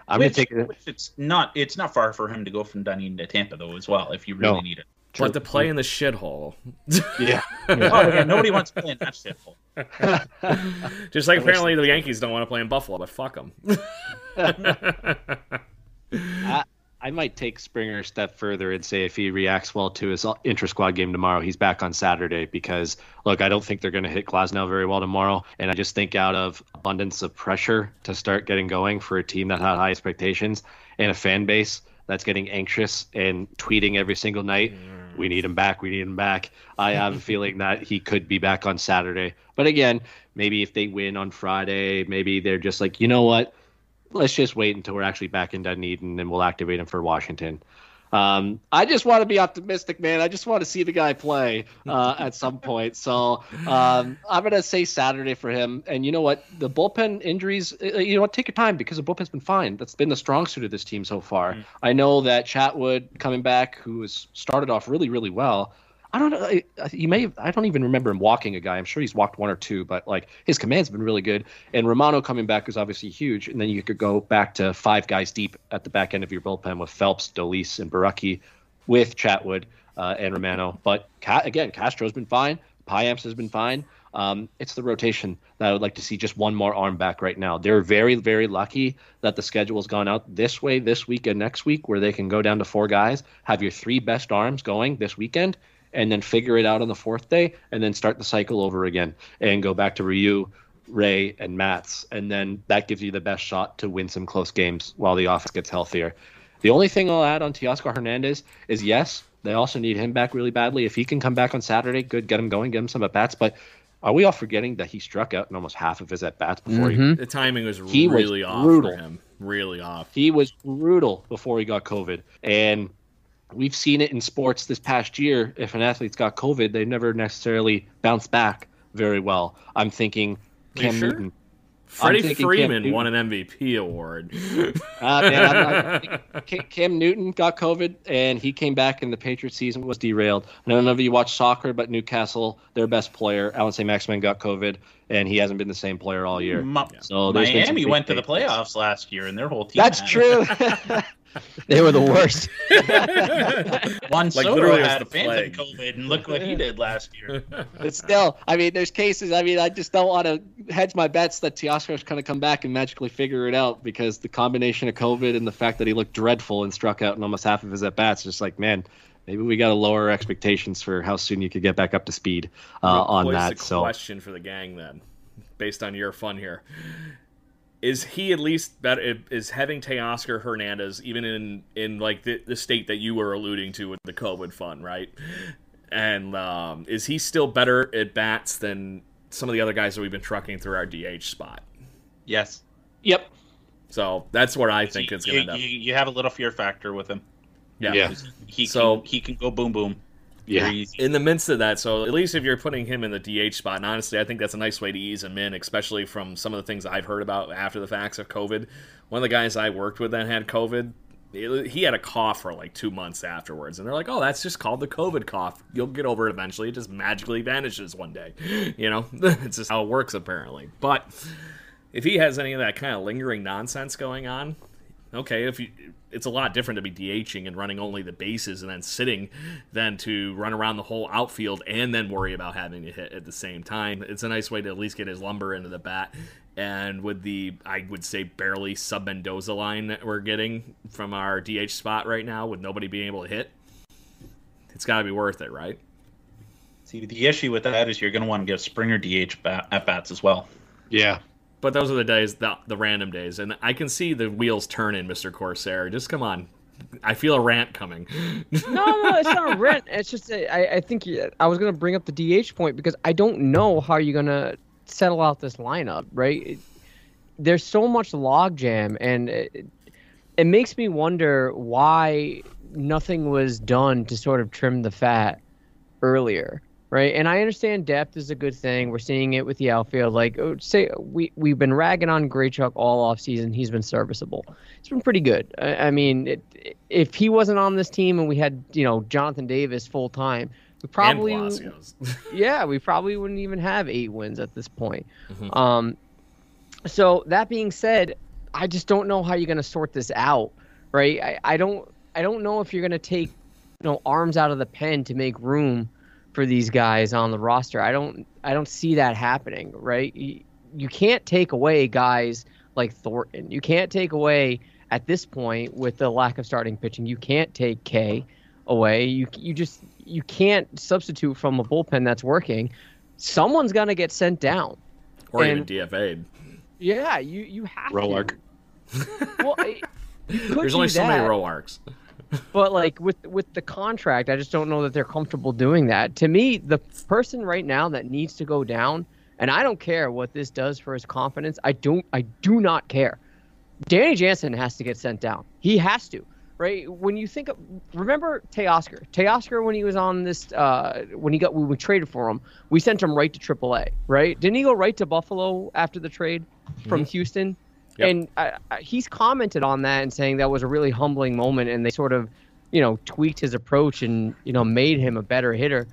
Speaker 4: I'm gonna take it.
Speaker 2: which it's not it's not far for him to go from Dunedin to Tampa though as well if you really
Speaker 4: No.
Speaker 2: need it.
Speaker 1: But to play in the shithole. <laughs>
Speaker 4: Yeah. <laughs>
Speaker 2: oh yeah, nobody wants to play in that shithole. <laughs>
Speaker 1: Just like apparently the Yankees don't want to play in Buffalo, but fuck them.
Speaker 4: I, I might take Springer a step further and say if he reacts well to his inter squad game tomorrow, he's back on Saturday because look, I don't think they're going to hit Glasnow very well tomorrow, and I just think out of abundance of pressure to start getting going for a team that had high expectations and a fan base that's getting anxious and tweeting every single night. We need him back. We need him back. I have a feeling that he could be back on Saturday. But again, maybe if they win on Friday, maybe they're just like, you know what? Let's just wait until we're actually back in Dunedin and we'll activate him for Washington. Um, I just want to be optimistic, man. I just want to see the guy play uh, <laughs> at some point. So um, I'm going to say Saturday for him. And you know what? The bullpen injuries, uh, you know what? Take your time because the bullpen's been fine. That's been the strong suit of this team so far. Mm-hmm. I know that Chatwood coming back, who has started off really, really well, I don't know. You may. Have, I don't even remember him walking a guy. I'm sure he's walked one or two, but like his command's been really good. And Romano coming back is obviously huge. And then you could go back to five guys deep at the back end of your bullpen with Phelps, Dolis, and Borucki, with Chatwood uh, and Romano. But again, Castro's been fine. Payamps has been fine. Um, it's the rotation that I would like to see just one more arm back right now. They're very, very lucky that the schedule has gone out this way this week and next week, where they can go down to four guys, have your three best arms going this weekend, and then figure it out on the fourth day and then start the cycle over again and go back to Ryu, Ray, and Matz. And then that gives you the best shot to win some close games while the offense gets healthier. The only thing I'll add on Teoscar Hernandez is yes, they also need him back really badly. If he can come back on Saturday, good, get him going, get him some at bats. But are we all forgetting that he struck out in almost half of his at bats before
Speaker 1: mm-hmm. he? The timing was he really was off brutal. for him. Really off.
Speaker 4: He was brutal before he got COVID, and we've seen it in sports this past year. If an athlete's got COVID, they never necessarily bounce back very well. I'm thinking Cam sure? Newton.
Speaker 1: Freddie Freeman won an MVP award.
Speaker 4: uh, man, <laughs> Cam Newton got COVID and he came back, and the Patriots season was derailed. I don't know if you watch soccer, but Newcastle, their best player, Allan Saint-Maximin, got COVID, and he hasn't been the same player all year.
Speaker 2: So Miami went to the playoffs last year, and their whole team.
Speaker 4: That's true. <laughs> <laughs>
Speaker 3: they were the worst. <laughs>
Speaker 2: Juan like Soto literally had phantom COVID, and look what he did last year. <laughs>
Speaker 4: But still, I mean, there's cases. I mean, I just don't want to hedge my bets that Teoscar's going to come back and magically figure it out because the combination of COVID and the fact that he looked dreadful and struck out in almost half of his at bats, just like man, maybe we got to lower expectations for how soon you could get back up to speed uh, on that.
Speaker 1: So, question for the gang then, based on your fun here, is he at least better? Is having Teoscar Hernandez even in in like the, the state that you were alluding to with the COVID fund, right? And um, is he still better at bats than some of the other guys that we've been trucking through our DH spot?
Speaker 2: Yes.
Speaker 4: Yep.
Speaker 1: So that's what I think it's going to end up.
Speaker 2: You have a little fear factor with him.
Speaker 1: Yeah. yeah.
Speaker 2: He so can, he can go boom boom.
Speaker 1: Yeah. In the midst of that, so at least if you're putting him in the DH spot, and honestly, I think that's a nice way to ease him in, especially from some of the things I've heard about after the facts of COVID. One of the guys I worked with that had COVID, he had a cough for like two months afterwards, and they're like, "Oh, that's just called the COVID cough. You'll get over it eventually. It just magically vanishes one day." <laughs> You know, <laughs> it's just how it works apparently. But if he has any of that kind of lingering nonsense going on, okay, if you it's a lot different to be DHing and running only the bases and then sitting than to run around the whole outfield and then worry about having to hit at the same time. It's a nice way to at least get his lumber into the bat. And with the, I would say, barely sub Mendoza line that we're getting from our DH spot right now, with nobody being able to hit, it's got to be worth it, right?
Speaker 2: See, the issue with that is you're going to want to give Springer DH bat, at bats as well.
Speaker 4: Yeah,
Speaker 1: but those are the days, the, the random days, and I can see the wheels turning, Mister Corsair. Just come on, I feel a rant coming. <laughs>
Speaker 3: no, no, it's not a rant. It's just I, I think I was gonna bring up the DH point because I don't know how you're gonna settle out this lineup. Right? It, there's so much logjam, and it, it makes me wonder why nothing was done to sort of trim the fat earlier right? And I understand depth is a good thing. We're seeing it with the outfield. Like, oh, say we we've been ragging on Grichuk all off season. He's been serviceable. He's been pretty good. I, I mean, it, if he wasn't on this team and we had you know Jonathan Davis full time, we probably <laughs> yeah, we probably wouldn't even have eight wins at this point. Mm-hmm. Um, so that being said, I just don't know how you're going to sort this out, right? I, I don't I don't know if you're going to take you know arms out of the pen to make room for these guys on the roster. I don't I don't see that happening, right? You, you can't take away guys like Thornton. You can't take away at this point with the lack of starting pitching. You can't take Kay away. You you just you can't substitute from a bullpen that's working. Someone's gonna get sent down,
Speaker 1: or
Speaker 3: And-
Speaker 1: even DFA'd.
Speaker 3: yeah. You you have
Speaker 4: Roark.
Speaker 3: to. Well, I- <laughs>
Speaker 1: There's
Speaker 3: do
Speaker 1: only so many
Speaker 3: that.
Speaker 1: row arcs.
Speaker 3: But like with with the contract, I just don't know that they're comfortable doing that. To me, the person right now that needs to go down, and I don't care what this does for his confidence. I don't. I do not care. Danny Jansen has to get sent down. He has to. Right when you think of, remember Teoscar. Teoscar when he was on this, uh, when he got when we traded for him, we sent him right to AAA. Right? Didn't he go right to Buffalo after the trade from Houston?
Speaker 1: Yep.
Speaker 3: And he's commented on that and saying that was a really humbling moment, and they sort of, you know, tweaked his approach and you know made him a better hitter.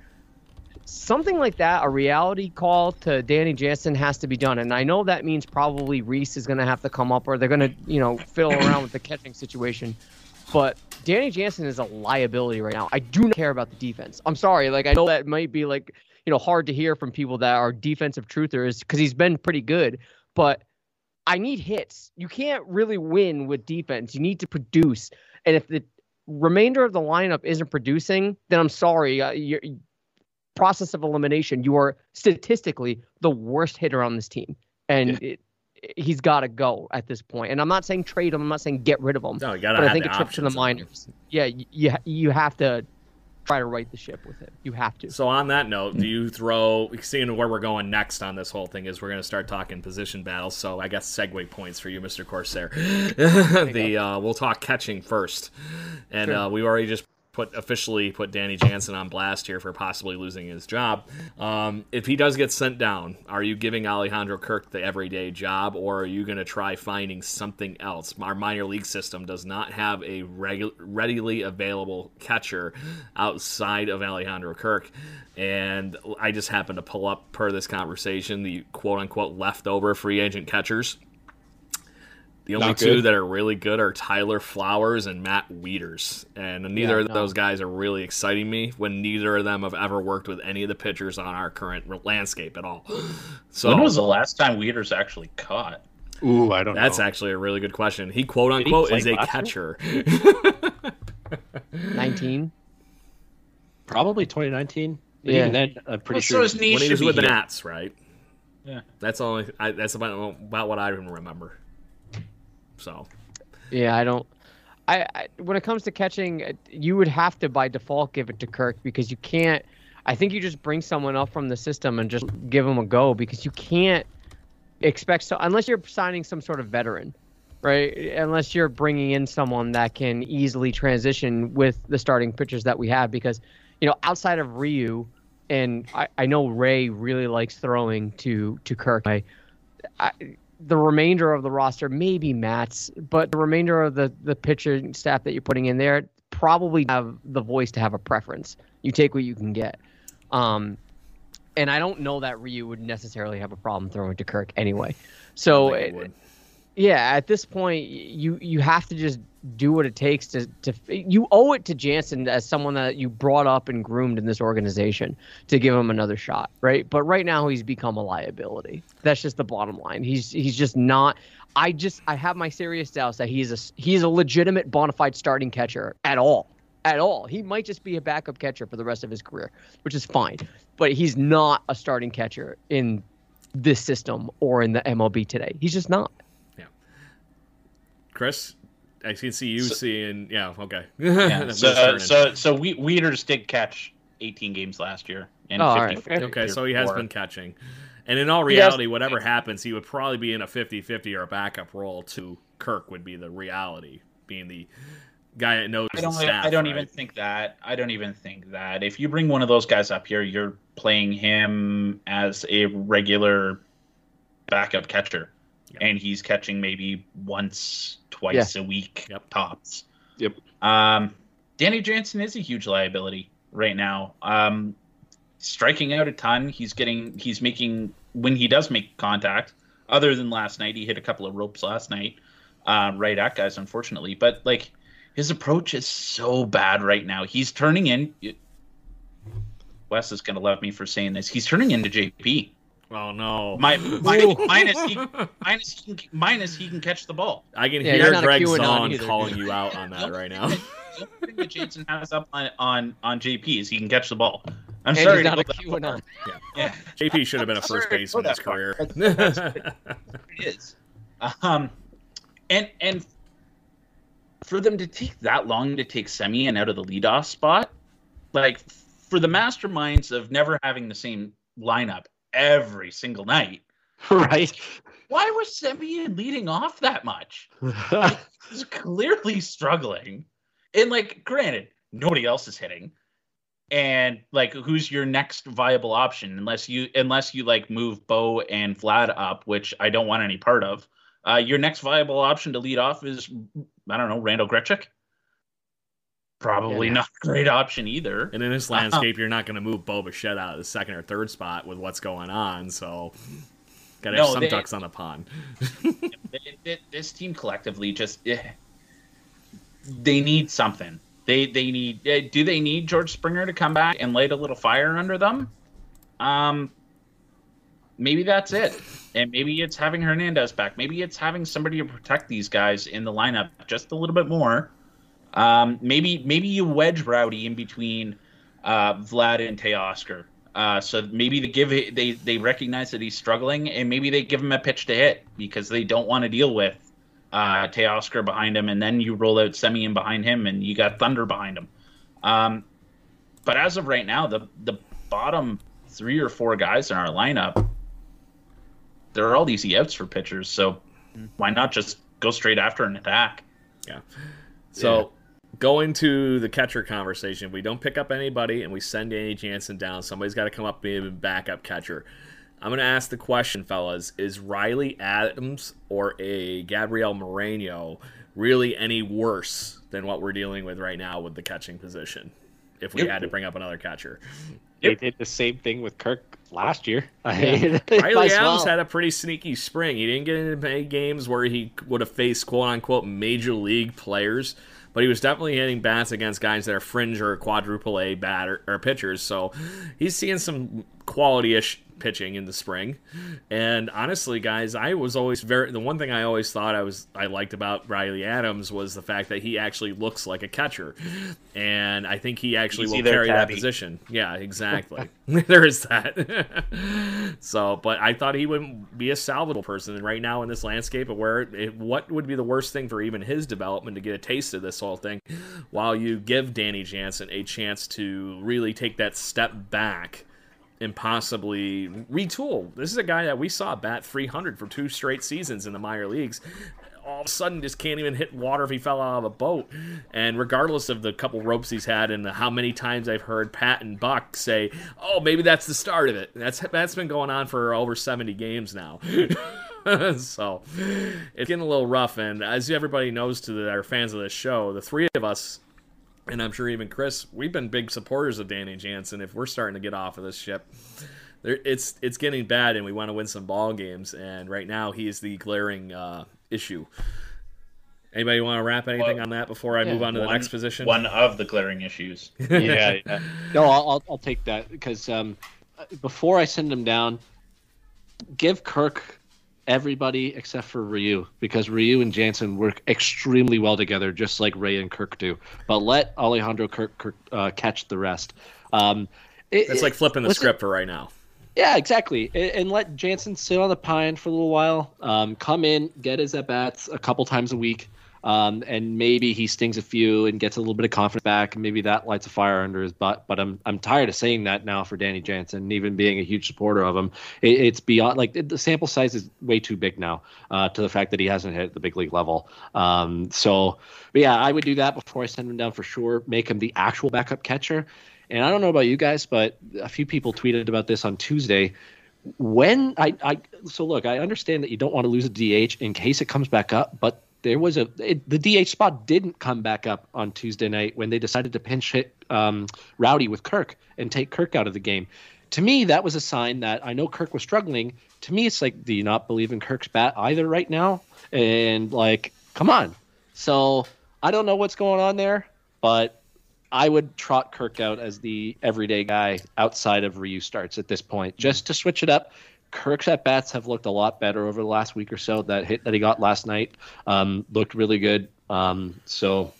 Speaker 3: Something like that, a reality call to Danny Jansen has to be done, and I know that means probably Reese is going to have to come up, or they're going to, you know, fiddle around with the catching situation. But Danny Jansen is a liability right now. I do not care about the defense. I'm sorry, like I know that might be like you know hard to hear from people that are defensive truthers because he's been pretty good, but I need hits. You can't really win with defense. You need to produce. And if the remainder of the lineup isn't producing, then I'm sorry. Uh, your process of elimination, you are statistically the worst hitter on this team. And it, he's got to go at this point. And I'm not saying trade him. I'm not saying get rid of him.
Speaker 1: No, you gotta
Speaker 3: but I think a trip to the minors. Yeah, you, you you have to try to right the ship with it. You have to.
Speaker 1: So on that note, do you throw seeing where we're going next on this whole thing is we're going to start talking position battles. So I guess segue points for you, Mr. Corsair. <laughs> the uh, we'll talk catching first, and
Speaker 3: Sure.
Speaker 1: uh, we already just put officially put Danny Jansen on blast here for possibly losing his job. Um, if he does get sent down, are you giving Alejandro Kirk the everyday job, or are you going to try finding something else? Our minor league system does not have a regu- readily available catcher outside of Alejandro Kirk. And I just happened to pull up per this conversation the quote unquote leftover free agent catchers. The only two that are really good are Tyler Flowers and Matt Wieters. And neither
Speaker 3: Yeah,
Speaker 1: of
Speaker 3: no.
Speaker 1: those guys are really exciting me when neither of them have ever worked with any of the pitchers on our current landscape at all. <gasps> So
Speaker 2: When was the last time Wieters actually caught?
Speaker 4: Ooh, I don't know.
Speaker 1: that's
Speaker 4: know.
Speaker 1: actually a really good question. He quote unquote
Speaker 4: play
Speaker 1: is a catcher. <laughs>
Speaker 3: 19.
Speaker 4: probably 2019.
Speaker 3: Yeah.
Speaker 4: Even then, I'm pretty
Speaker 2: Well,
Speaker 4: sure.
Speaker 2: so his knee
Speaker 1: when he
Speaker 2: should
Speaker 1: was
Speaker 2: be
Speaker 1: with the. Nats, right?
Speaker 2: Yeah.
Speaker 1: That's only I, that's about about what I even remember. So
Speaker 3: Yeah, I don't. I, I when it comes to catching, uh, you would have to by default give it to Kirk because you can't. I think you just bring someone up from the system and just give them a go because you can't expect so unless you're signing some sort of veteran, right? Unless you're bringing in someone that can easily transition with the starting pitchers that we have because you know outside of Ryu and I, I know Ray really likes throwing to to Kirk. I, I, the remainder of the roster, maybe Matz, but the remainder of the the pitcher staff that you're putting in there probably have the voice to have a preference. You take what you can get. Um, and I don't know that Ryu would necessarily have a problem throwing to Kirk anyway. So
Speaker 1: it-
Speaker 3: yeah, at this point, you you have to just do what it takes to to you owe it to Jansen as someone that you brought up and groomed in this organization to give him another shot, right? But right now he's become a liability. That's just the bottom line. He's he's just not. I just I have my serious doubts that he's a he's a legitimate bona fide starting catcher at all. At all. He might just be a backup catcher for the rest of his career, which is fine. But he's not a starting catcher in this system or in the MLB today. He's just not. Yeah.
Speaker 1: Chris, I can see you
Speaker 2: So-
Speaker 1: seeing. Yeah, okay. <laughs>
Speaker 2: Yeah. So,
Speaker 1: turning.
Speaker 2: so, so we, Wieters did catch 18 games last year. And
Speaker 3: Oh, all right.
Speaker 2: 50
Speaker 1: Okay, so he has
Speaker 2: before.
Speaker 1: been catching. And in all
Speaker 2: He has-
Speaker 1: reality, whatever happens, he would probably be in a 50 50 or a backup role to Kirk, would be the reality, being the guy that knows
Speaker 2: I don't.
Speaker 1: the staff.
Speaker 2: I don't
Speaker 1: right?
Speaker 2: even think that. I don't even think that. If you bring one of those guys up here, you're playing him as a regular backup catcher,
Speaker 1: Yep.
Speaker 2: and he's catching maybe once, twice a week
Speaker 1: Yep.
Speaker 2: tops.
Speaker 4: Yep.
Speaker 2: Um, Danny Jansen is a huge liability right now. Um, striking out a ton. He's getting. He's making when he does make contact. Other than last night, he hit a couple of ropes last night, uh, right at guys, unfortunately. But like his approach is so bad right now. He's turning in. Wes is gonna love me for saying this. He's turning into JP.
Speaker 1: Oh no!
Speaker 2: My, my minus he minus he can, minus he can catch the ball.
Speaker 1: I can
Speaker 3: Yeah,
Speaker 1: hear
Speaker 3: he's
Speaker 1: Greg
Speaker 3: QAnon Zaun
Speaker 1: calling you out on that right now.
Speaker 2: The only thing that Jansen has up on on on JP is he can catch the ball. I'm
Speaker 3: And
Speaker 2: sorry.
Speaker 3: he's
Speaker 2: to
Speaker 3: not a
Speaker 2: go that
Speaker 3: QAnon.
Speaker 2: far. Yeah,
Speaker 1: JP should have been a first
Speaker 2: base
Speaker 1: in his career.
Speaker 2: That's- that's- it is. Um, and and for them to take that long to take Semien out of the leadoff spot, like for the masterminds of never having the same lineup every single night, <laughs>
Speaker 4: right?
Speaker 2: why was Semien leading off that much? <laughs> He's clearly struggling. And like, granted, nobody else is hitting. And like, who's your next viable option? Unless you, unless you like move Bo and Vlad up, which I don't want any part of. Uh, your next viable option to lead off is, I don't know, Randal Grichuk. Probably
Speaker 3: Yeah.
Speaker 2: not a great option either.
Speaker 1: And in this landscape, <laughs> you're not going to move Bo Bichette out of the second or third spot with what's going on. So, got to have some
Speaker 2: they-
Speaker 1: ducks on the pond. <laughs>
Speaker 2: Th- th- this team collectively just eh, they need something. They they need eh, do they need George Springer to come back and light a little fire under them? Um maybe that's it. And maybe it's having Hernandez back. Maybe it's having somebody to protect these guys in the lineup just a little bit more. Um maybe maybe you wedge Rowdy in between uh Vlad and Teoscar. Uh, so maybe they give it, they they recognize that he's struggling, and maybe they give him a pitch to hit because they don't want to deal with uh, Teoscar behind him, and then you roll out Semien behind him, and you got Thunder behind him. Um, but as of right now, the the bottom three or four guys in our lineup, there are all easy outs for pitchers. So why not just go straight after an attack?
Speaker 1: Yeah. So going to the catcher conversation, we don't pick up anybody and we send Danny Jansen down. Somebody's got to come up and be a backup catcher. I'm going to ask the question, fellas: Is Riley Adams or a Gabriel Moreno really any worse than what we're dealing with right now with the catching position? If we
Speaker 2: Yep.
Speaker 1: had to bring up another catcher,
Speaker 4: They did the same thing with Kirk last year. <laughs> I mean, might <laughs>
Speaker 1: Riley Adams
Speaker 4: well.
Speaker 1: had a pretty sneaky spring. He didn't get into many games where he would have faced quote unquote major league players, but he was definitely hitting bats against guys that are fringe or quadruple A batter or pitchers. So he's seeing some quality ish pitching in the spring. And honestly, guys, I was always very the one thing I always thought I was I liked about Riley Adams was the fact that he actually looks like a catcher. And I think he actually
Speaker 2: Easy
Speaker 1: will carry that position. Yeah, exactly. <laughs> there is that. <laughs> so, but I thought he would be a salvageable person. And right now in this landscape of where it, what would be the worst thing for even his development to get a taste of this whole thing, while you give Danny Jansen a chance to really take that step back and possibly retool. This is a guy that we saw bat 300 for two straight seasons in the minor leagues. All of a sudden, just can't even hit water if he fell out of a boat. And regardless of the couple ropes he's had and how many times I've heard Pat and Buck say, "Oh, maybe that's the start of it." That's that's been going on for over 70 games now. <laughs> so it's getting a little rough. And as everybody knows, to the, our fans of this show, the three of us and I'm sure even Chris, we've been big supporters of Danny Jansen. If we're starting to get off of this ship, there, it's it's getting bad, and we want to win some ball games. And right now, he is the glaring uh, issue. Anybody want to wrap anything
Speaker 2: Well,
Speaker 1: on that before I
Speaker 3: yeah,
Speaker 1: move on to the next position?
Speaker 2: One of the glaring issues. <laughs>
Speaker 4: yeah, yeah. No, I'll, I'll, I'll take that because um, before I send him down, give Kirk everybody except for Ryu because Ryu and Jansen work extremely well together, just like Ray and Kirk do. But let Alejandro Kirk, Kirk uh, catch the rest. Um, it-
Speaker 1: It's like flipping the script for right now.
Speaker 4: Yeah, exactly. And, and let Jansen sit on the pine for a little while. Um, come in, get his at bats a couple times a week, um, and maybe he stings a few and gets a little bit of confidence back, and maybe that lights a fire under his butt. But I'm I'm tired of saying that now for Danny Jansen, even being a huge supporter of him. It, it's beyond like the sample size is way too big now uh, to the fact that he hasn't hit the big league level. Um, so, yeah, I would do that before I send him down for sure. Make him the actual backup catcher. And I don't know about you guys, but a few people tweeted about this on Tuesday. When I, I so look, I understand that you don't want to lose a DH in case it comes back up, but there was a it, the DH spot didn't come back up on Tuesday night when they decided to pinch hit um, Rowdy with Kirk and take Kirk out of the game. To me, that was a sign that I know Kirk was struggling. To me, it's like, do you not believe in Kirk's bat either right now? And like, come on. So I don't know what's going on there, but I would trot Kirk out as the everyday guy outside of Ryu starts at this point, just to switch it up. Kirk's at bats have looked a lot better over the last week or so. That hit that he got last night um, looked really good. Um, so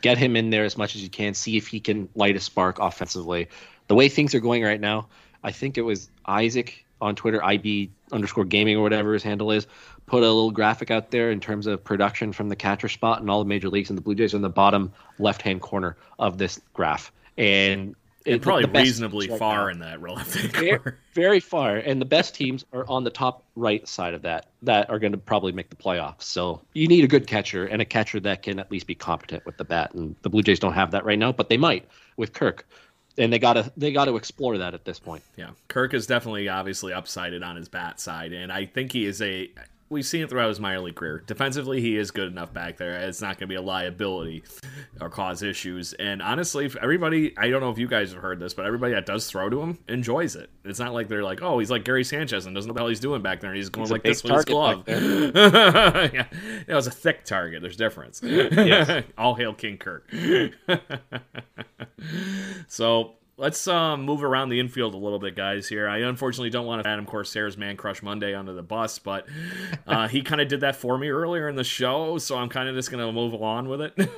Speaker 4: get him in there as much as you can. See if he can light a spark offensively. The way things are going right now, I think it was Isaac on Twitter, IB underscore gaming or whatever his handle is, put a little graphic out there in terms of production from the catcher spot in all the major leagues, and the Blue Jays are in the bottom left hand corner of this graph. And
Speaker 1: and probably reasonably right far now. in that relative
Speaker 4: very, very, far and the best teams are on the top right side of that that are going to probably make the playoffs. So you need a good catcher and a catcher that can at least be competent with the bat and the blue jays don't have that right now but they might with kirk. And they gotta they got to explore that at this point.
Speaker 1: Yeah kirk is definitely obviously upsided on his bat side and i think he is a we've seen it throughout his minor league career. Defensively, he is good enough back there. It's not going to be a liability or cause issues. And honestly, everybody, I don't know if you guys have heard this, but everybody that does throw to him enjoys it. It's not like they're like, oh, he's like Gary Sanchez and doesn't know what the hell he's doing back there. And he's going he's like this with his glove. <laughs> yeah. It was a thick target. There's difference. <laughs> All hail King Kirk. <laughs> so Let's um, move around the infield a little bit, guys. Here, I unfortunately don't want to Adam Corsair's Man Crush Monday onto the bus, but <laughs> uh, he kind of did that for me earlier in the show, so I'm kind of just gonna move along with it.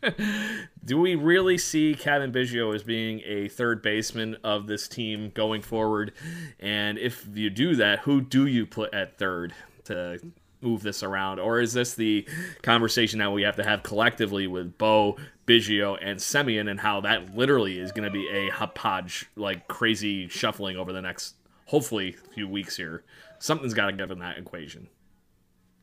Speaker 1: <laughs> Do we really see Cavan Biggio as being a third baseman of this team going forward? And if you do that, who do you put at third to move this around? Or is this the conversation that we have to have collectively with Bo, Biggio, and Semien, and how that literally is going to be a hopodge, like crazy shuffling over the next, hopefully, few weeks here? Something's got to give in that equation.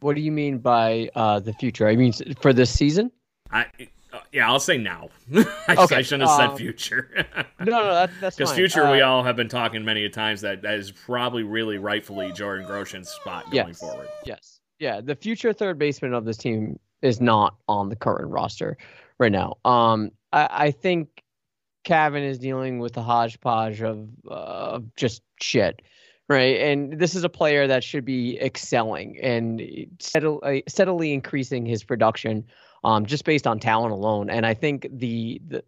Speaker 3: What do you mean by uh, the future? I mean for this season?
Speaker 1: I uh, yeah, I'll say now. <laughs> I, okay. I shouldn't have said um, future. <laughs>
Speaker 3: no, no, that, that's
Speaker 1: because future uh, we all have been talking many times that that is probably really rightfully Jordan Groshans' spot going
Speaker 3: yes,
Speaker 1: forward.
Speaker 3: Yes, yeah, the future third baseman of this team is not on the current roster right now. Um, I, I think Cavan is dealing with a hodgepodge of uh, just shit, right? And this is a player that should be excelling and steadily, steadily increasing his production, um, just based on talent alone. And I think the the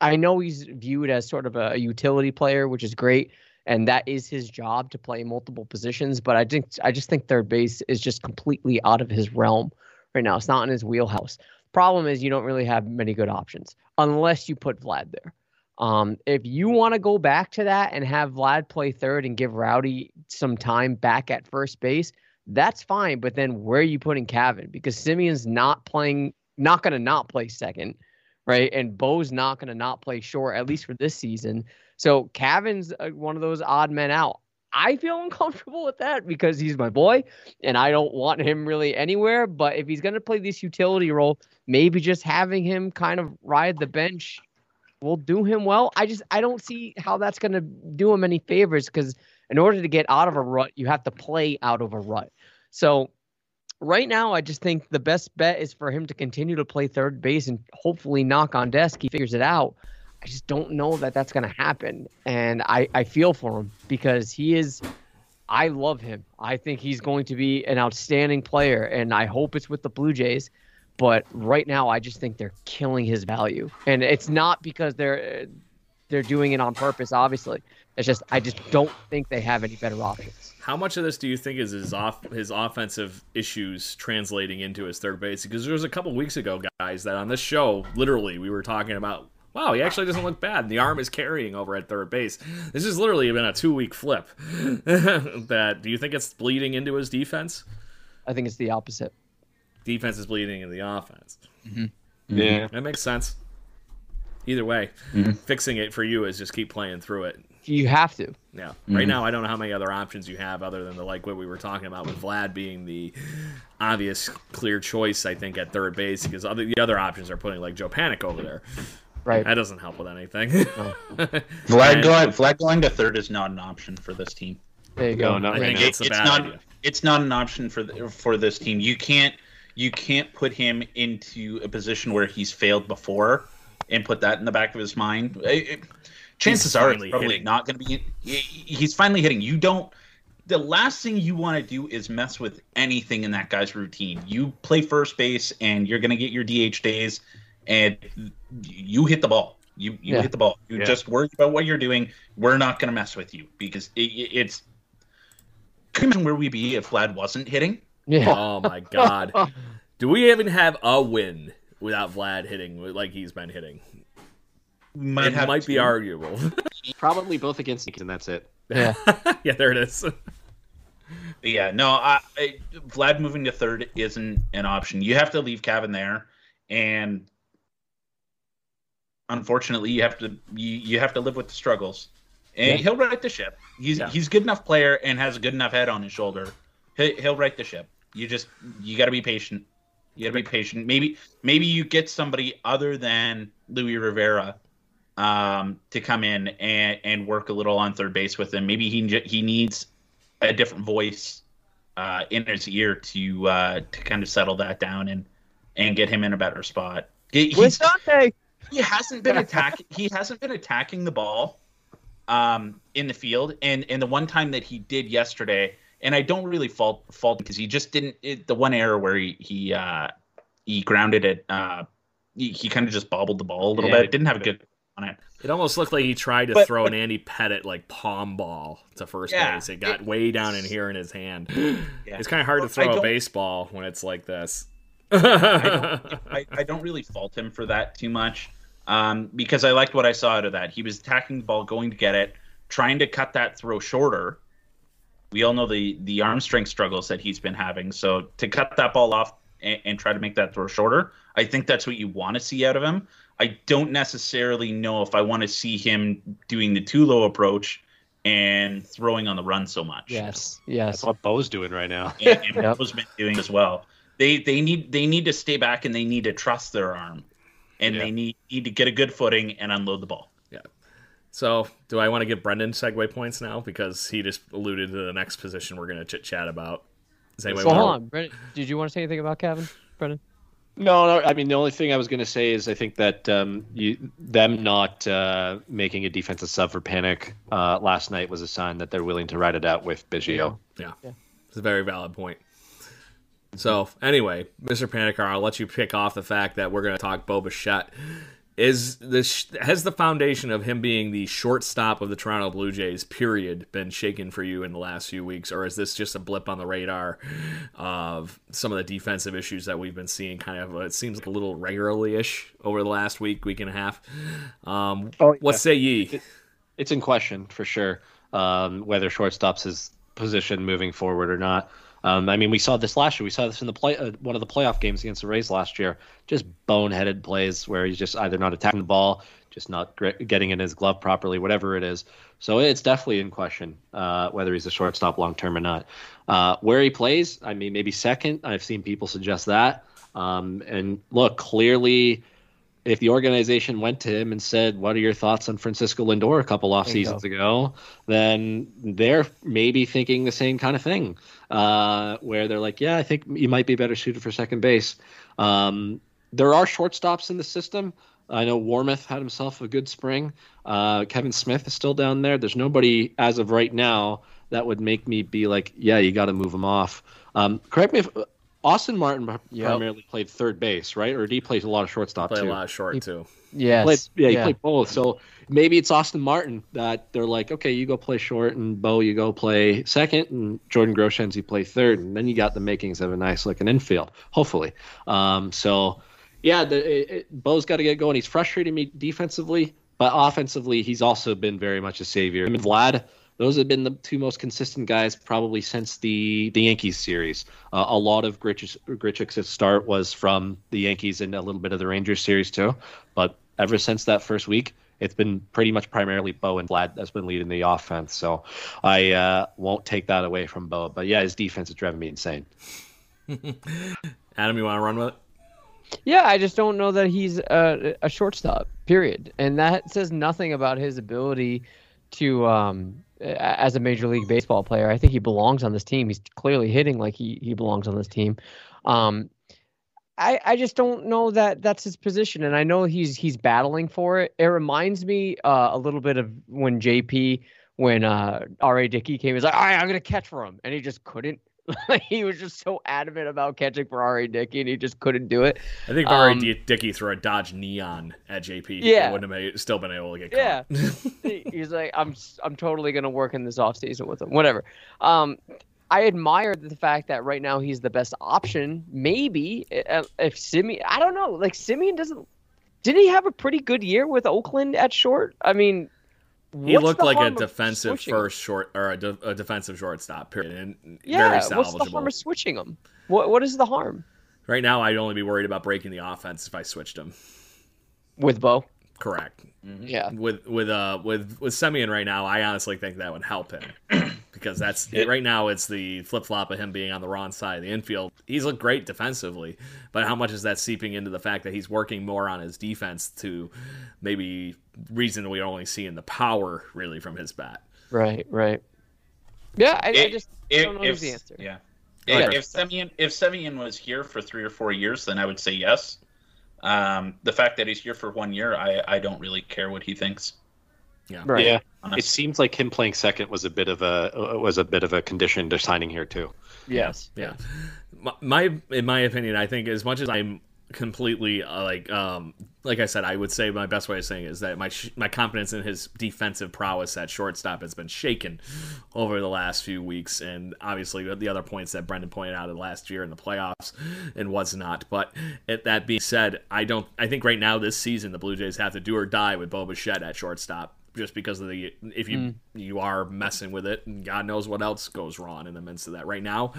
Speaker 3: I know he's viewed as sort of a utility player, which is great and that is his job to play multiple positions. But I think I just think third base is just completely out of his realm right now. It's not in his wheelhouse. Problem is you don't really have many good options unless you put Vlad there. Um, if you want to go back to that and have Vlad play third and give Rowdy some time back at first base, that's fine. But then where are you putting Cavan? Because Semien's not playing, not going to not play second, right? And Bo's not going to not play short, at least for this season. So Cavan's uh, one of those odd men out. I feel uncomfortable with that because he's my boy and I don't want him really anywhere. But if he's going to play this utility role, maybe just having him kind of ride the bench will do him well. I just I don't see how that's going to do him any favors because in order to get out of a rut, you have to play out of a rut. So right now, I just think the best bet is for him to continue to play third base and hopefully knock on desk. He figures it out. I just don't know that that's going to happen. And I, I feel for him because he is, I love him. I think he's going to be an outstanding player, and I hope it's with the Blue Jays. But right now, I just think they're killing his value, and it's not because they're they're doing it on purpose. Obviously, it's just I just don't think they have any better options.
Speaker 1: How much of this do you think is his off his offensive issues translating into his third base? Because there was a couple weeks ago, guys, that on this show, literally, we were talking about wow, he actually doesn't look bad. The arm is carrying over at third base. This has literally been a two week flip. <laughs> that do you think it's bleeding into his defense?
Speaker 3: I think it's the opposite.
Speaker 1: Defense is bleeding into the offense.
Speaker 4: Mm-hmm. Yeah,
Speaker 1: that makes sense. Either way, mm-hmm. fixing it for you is just keep playing through it.
Speaker 3: You have to.
Speaker 1: Yeah. Mm-hmm. Right now, I don't know how many other options you have other than the like what we were talking about with Vlad being the obvious clear choice. I think at third base because other, the other options are putting like Joe Panik over there.
Speaker 3: Right.
Speaker 1: That doesn't help with anything.
Speaker 2: No. <laughs> Vlad going Vlad going to third is not an option for this team.
Speaker 3: There you go.
Speaker 1: No, not right it's,
Speaker 2: it's not. Idea. It's not an option for the, for this team. You can't you can't put him into a position where he's failed before and put that in the back of his mind. It, it, chances are it's probably hitting. not going to be. He's finally hitting. You don't the last thing you want to do is mess with anything in that guy's routine. You play first base and you're going to get your DH days and you hit the ball. You you
Speaker 3: Yeah.
Speaker 2: hit the ball. You
Speaker 4: Yeah.
Speaker 2: just worry about what you're doing. We're not going to mess with you because it, it- it's. Can you imagine where we'd be if Vlad wasn't hitting?
Speaker 3: Yeah.
Speaker 1: Oh my god. <laughs> Do we even have a win without Vlad hitting like he's been hitting?
Speaker 2: Might
Speaker 1: it
Speaker 2: have
Speaker 1: might be arguable. <laughs>
Speaker 4: Probably both against Yankees, and that's it.
Speaker 3: Yeah. <laughs>
Speaker 1: yeah, there it is.
Speaker 2: Yeah, no, I, I, Vlad moving to third isn't an option. You have to leave Cavan there, and unfortunately, you have to you, you have to live with the struggles. And
Speaker 3: Yeah.
Speaker 2: he'll right the ship. He's
Speaker 1: Yeah.
Speaker 2: he's a good enough player and has a good enough head on his shoulder. He, he'll right the ship. You just you got to be patient. You got to be patient. Maybe maybe you get somebody other than Luis Rivera um, to come in and, and work a little on third base with him. Maybe he he needs a different voice uh, in his ear to uh, to kind of settle that down and and get him in a better spot. He, he's,
Speaker 3: Dante.
Speaker 2: He hasn't been attacking. He hasn't been attacking the ball um, in the field, and and the one time that he did yesterday, and I don't really fault fault because he just didn't. It, the one error where he he uh, he grounded it. Uh, he, he kind of just bobbled the ball a little
Speaker 4: Yeah,
Speaker 2: bit. Didn't have a good on it.
Speaker 1: It almost looked like he tried to
Speaker 2: But-
Speaker 1: throw
Speaker 2: but-
Speaker 1: an Andy Pettitte like palm ball to first
Speaker 2: Yeah,
Speaker 1: base. It got
Speaker 2: it-
Speaker 1: way down in here in his hand.
Speaker 2: Yeah. <gasps>
Speaker 1: It's kind of hard to
Speaker 2: Well, I
Speaker 1: throw a baseball when it's like this.
Speaker 2: I don't, I, I don't really fault him for that too much um, because I liked what I saw out of that. He was attacking the ball, going to get it, trying to cut that throw shorter. We all know the the arm strength struggles that he's been having. So to cut that ball off and, and try to make that throw shorter, I think that's what you want to see out of him. I don't necessarily know if I want to see him doing the too low approach and throwing on the run so much
Speaker 3: Yes.
Speaker 4: That's
Speaker 3: Yes.
Speaker 4: what Bo's doing right now.
Speaker 2: and, and <laughs>
Speaker 3: Yep.
Speaker 2: Bo's been doing as well. They they need they need to stay back and they need to trust their arm, and
Speaker 4: Yeah.
Speaker 2: they need need to get a good footing and unload the ball. Yeah.
Speaker 1: So, do I want to give Brendan segue points now because he just alluded to the next position we're going to chit chat about? Does anybody
Speaker 3: So hold on, Brendan. Did you want to say anything about Cavan, Brendan?
Speaker 4: No, no. I mean, the only thing I was going to say is I think that um, you, them not uh, making a defensive sub for Panik uh, last night was a sign that they're willing to ride it out with Biggio.
Speaker 1: Yeah. It's a very valid point. So, anyway, Mr. Panicar, I'll let you pick off the fact that we're going to talk Bo Bichette. Is this has the foundation of him being the shortstop of the Toronto Blue Jays period been shaken for you in the last few weeks, or is this just a blip on the radar of some of the defensive issues that we've been seeing? Kind of, it seems like a little regularly ish over the last week, week and a half. Um,
Speaker 4: Oh,
Speaker 1: what say ye?
Speaker 4: It's in question for sure um, whether shortstop's his position moving forward or not. Um, I mean, we saw this last year. We saw this in the play uh, one of the playoff games against the Rays last year. Just boneheaded plays where he's just either not attacking the ball, just not getting in his glove properly, whatever it is. So it's definitely in question uh, whether he's a shortstop long term or not. Uh, where he plays, I mean, maybe second. I've seen people suggest that. Um, and look, clearly, if the organization went to him and said, "What are your thoughts on Francisco Lindor a couple off seasons ago?" then they're maybe thinking the same kind of thing, uh, where they're like, "Yeah, I think you might be better suited for second base." Um, there are shortstops in the system. I know Warmoth had himself a good spring. Uh, Kevin Smith is still down there. There's nobody as of right now that would make me be like, "Yeah, you got to move him off." Um, correct me if Austin Martin
Speaker 3: Yep.
Speaker 4: primarily played third base, right? Or did he play a lot of shortstop
Speaker 1: Play a
Speaker 4: too?
Speaker 1: lot of short, too.
Speaker 3: Yes.
Speaker 4: Played, yeah, he played both. So maybe it's Austin Martin that they're like, okay, you go play short, and Bo, you go play second, and Jordan Groshans, you play third, and then you got the makings of a nice looking infield, hopefully. Um, so yeah, the, it, it, Bo's got to get going. He's frustrating me defensively, but offensively, he's also been very much a savior. Him and Vlad. Those have been the two most consistent guys probably since the the Yankees series. Uh, a lot of Grichuk's, Grichuk's start was from the Yankees and a little bit of the Rangers series too. But ever since that first week, it's been pretty much primarily Bo and Vlad that's been leading the offense. So I uh, won't take that away from Bo. But yeah, his defense is driving me insane. <laughs>
Speaker 1: Adam, you want to run with it?
Speaker 3: Yeah, I just don't know that he's a, a shortstop. Period, and that says nothing about his ability to, um, a- as a major league baseball player. I think he belongs on this team. He's clearly hitting like he he belongs on this team. Um, I I just don't know that that's his position, and I know he's he's battling for it. It reminds me uh, a little bit of when JP when uh R.A. Dickey came. He's like, all right, I'm gonna catch for him, and he just couldn't. <laughs> he was just so adamant about catching for R.A. Dickey, and he just couldn't do it.
Speaker 1: I think Barry um, Dickey threw a Dodge Neon at JP.
Speaker 3: Yeah,
Speaker 1: wouldn't have made, still been able to get
Speaker 3: caught. <laughs> Yeah, he's like, I'm I'm totally gonna work in this off season with him. Whatever. Um, I admire the fact that right now he's the best option. Maybe if Semien, I don't know. Like Semien doesn't. Didn't he have a pretty good year with Oakland at short? I mean,
Speaker 1: he looked like a defensive first short or a, de- a, defensive shortstop. Period. And
Speaker 3: yeah, what's the harm of switching him? What What is the harm?
Speaker 1: Right now, I'd only be worried about breaking the offense if I switched him.
Speaker 3: With Bo.
Speaker 1: Correct.
Speaker 3: Mm-hmm. Yeah.
Speaker 1: With with uh with with Semien right now, I honestly think that would help him because that's it, right now it's the flip flop of him being on the wrong side of the infield. He's looked great defensively, but how much is that seeping into the fact that he's working more on his defense to maybe reason we only see in the power really from his bat.
Speaker 3: Right. Right. Yeah. I, it, I just
Speaker 2: it,
Speaker 3: don't know
Speaker 2: if,
Speaker 3: the answer.
Speaker 2: Yeah. If, if Semien if Semien was here for three or four years, then I would say yes. Um, the fact that he's here for one year, I, I don't really care what he thinks.
Speaker 4: Yeah, right. yeah. Honestly. It seems like him playing second was a bit of a was a bit of a condition to signing here too.
Speaker 3: Yes.
Speaker 1: Yeah. My in my opinion, I think as much as I'm completely uh, like um like I said, I would say my best way of saying is that my sh- my confidence in his defensive prowess at shortstop has been shaken over the last few weeks, and obviously the other points that Brendan pointed out of last year in the playoffs and was not. But it, that being said, I don't. I think right now this season the Blue Jays have to do or die with Bo Bichette at shortstop just because of the if you mm. you are messing with it and God knows what else goes wrong in the midst of that right now.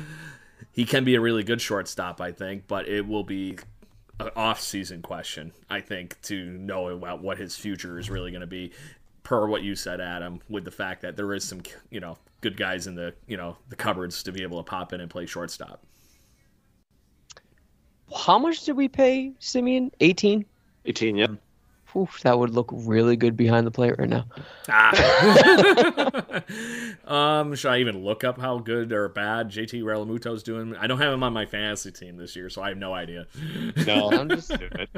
Speaker 1: He can be a really good shortstop, I think, but it will be an off-season question, I think, to know about what his future is really going to be. Per what you said, Adam, with the fact that there is some, you know, good guys in the, you know, the cupboards to be able to pop in and play shortstop.
Speaker 3: How much did we pay Semien? 18?
Speaker 4: 18, yeah.
Speaker 3: Oof, that would look really good behind the plate right now.
Speaker 1: Ah. <laughs> um, should I even look up how good or bad JT Realmuto's doing? I don't have him on my fantasy team this year, so I have no idea.
Speaker 4: No, <laughs> I'm just stupid.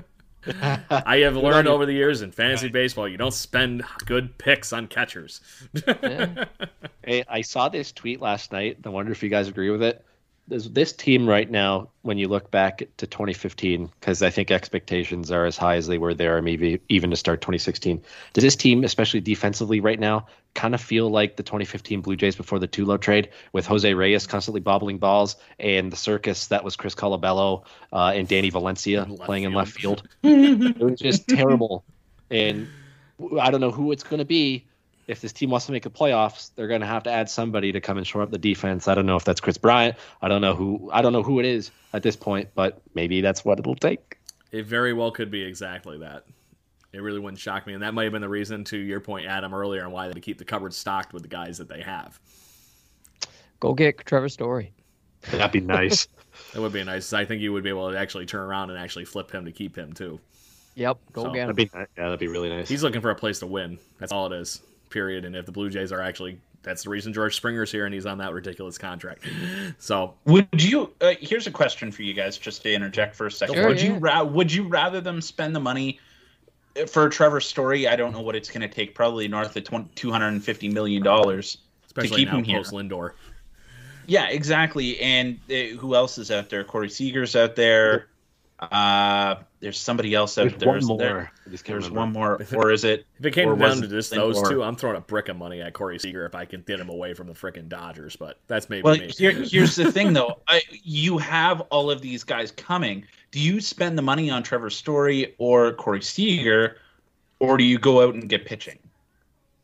Speaker 1: I have learned over the years in fantasy baseball, you don't spend good picks on catchers.
Speaker 4: yeah. <laughs> Hey, I saw this tweet last night. I wonder if you guys agree with it there's this team right now when you look back to 2015 because i think expectations are as high as they were there maybe even to start 2016 does this team especially defensively right now kind of feel like the 2015 blue jays before the tulo trade with jose reyes constantly bobbling balls and the circus that was chris colabello uh, and danny valencia playing field. in left field? <laughs> It was just terrible. And i don't know who it's going to be if this team wants to make the playoffs, they're going to have to add somebody to come and shore up the defense. I don't know if that's Kris Bryant. I don't know who. I don't know who it is at this point, but maybe that's what it'll take.
Speaker 1: It very well could be exactly that. It really wouldn't shock me, and that might have been the reason, to your point, Adam, earlier, on why they keep the cupboard stocked with the guys that they have.
Speaker 3: Go get Trevor Story.
Speaker 4: That'd be nice. <laughs>
Speaker 1: that would be nice. I think you would be able to actually turn around and actually flip him to keep him too.
Speaker 3: Yep, go so, get him.
Speaker 4: That'd be, yeah, that'd be really nice.
Speaker 1: He's looking for a place to win. That's all it is period. And if the Blue Jays are actually that's the reason George Springer's here and he's on that ridiculous contract. So
Speaker 2: would you? Uh, here's a question for you guys, just to interject for a second. Sure, would yeah. you ra- would you rather them spend the money for Trevor Story? I don't know what it's going to take, probably north of 20, 250 million dollars to keep him here.
Speaker 1: Lindor.
Speaker 2: Yeah, exactly. And uh, who else is out there? Corey Seager's out there. Uh, there's somebody else out
Speaker 4: there's
Speaker 2: there.
Speaker 4: One more.
Speaker 2: There, there's one more, or is it?
Speaker 1: If it came down to just those two, I'm throwing a brick of money at Corey Seager if I can get him away from the freaking Dodgers. But that's maybe
Speaker 2: well,
Speaker 1: me.
Speaker 2: Here, here's the thing, though. <laughs> I, you have all of these guys coming. Do you spend the money on Trevor Story or Corey Seager, or do you go out and get pitching?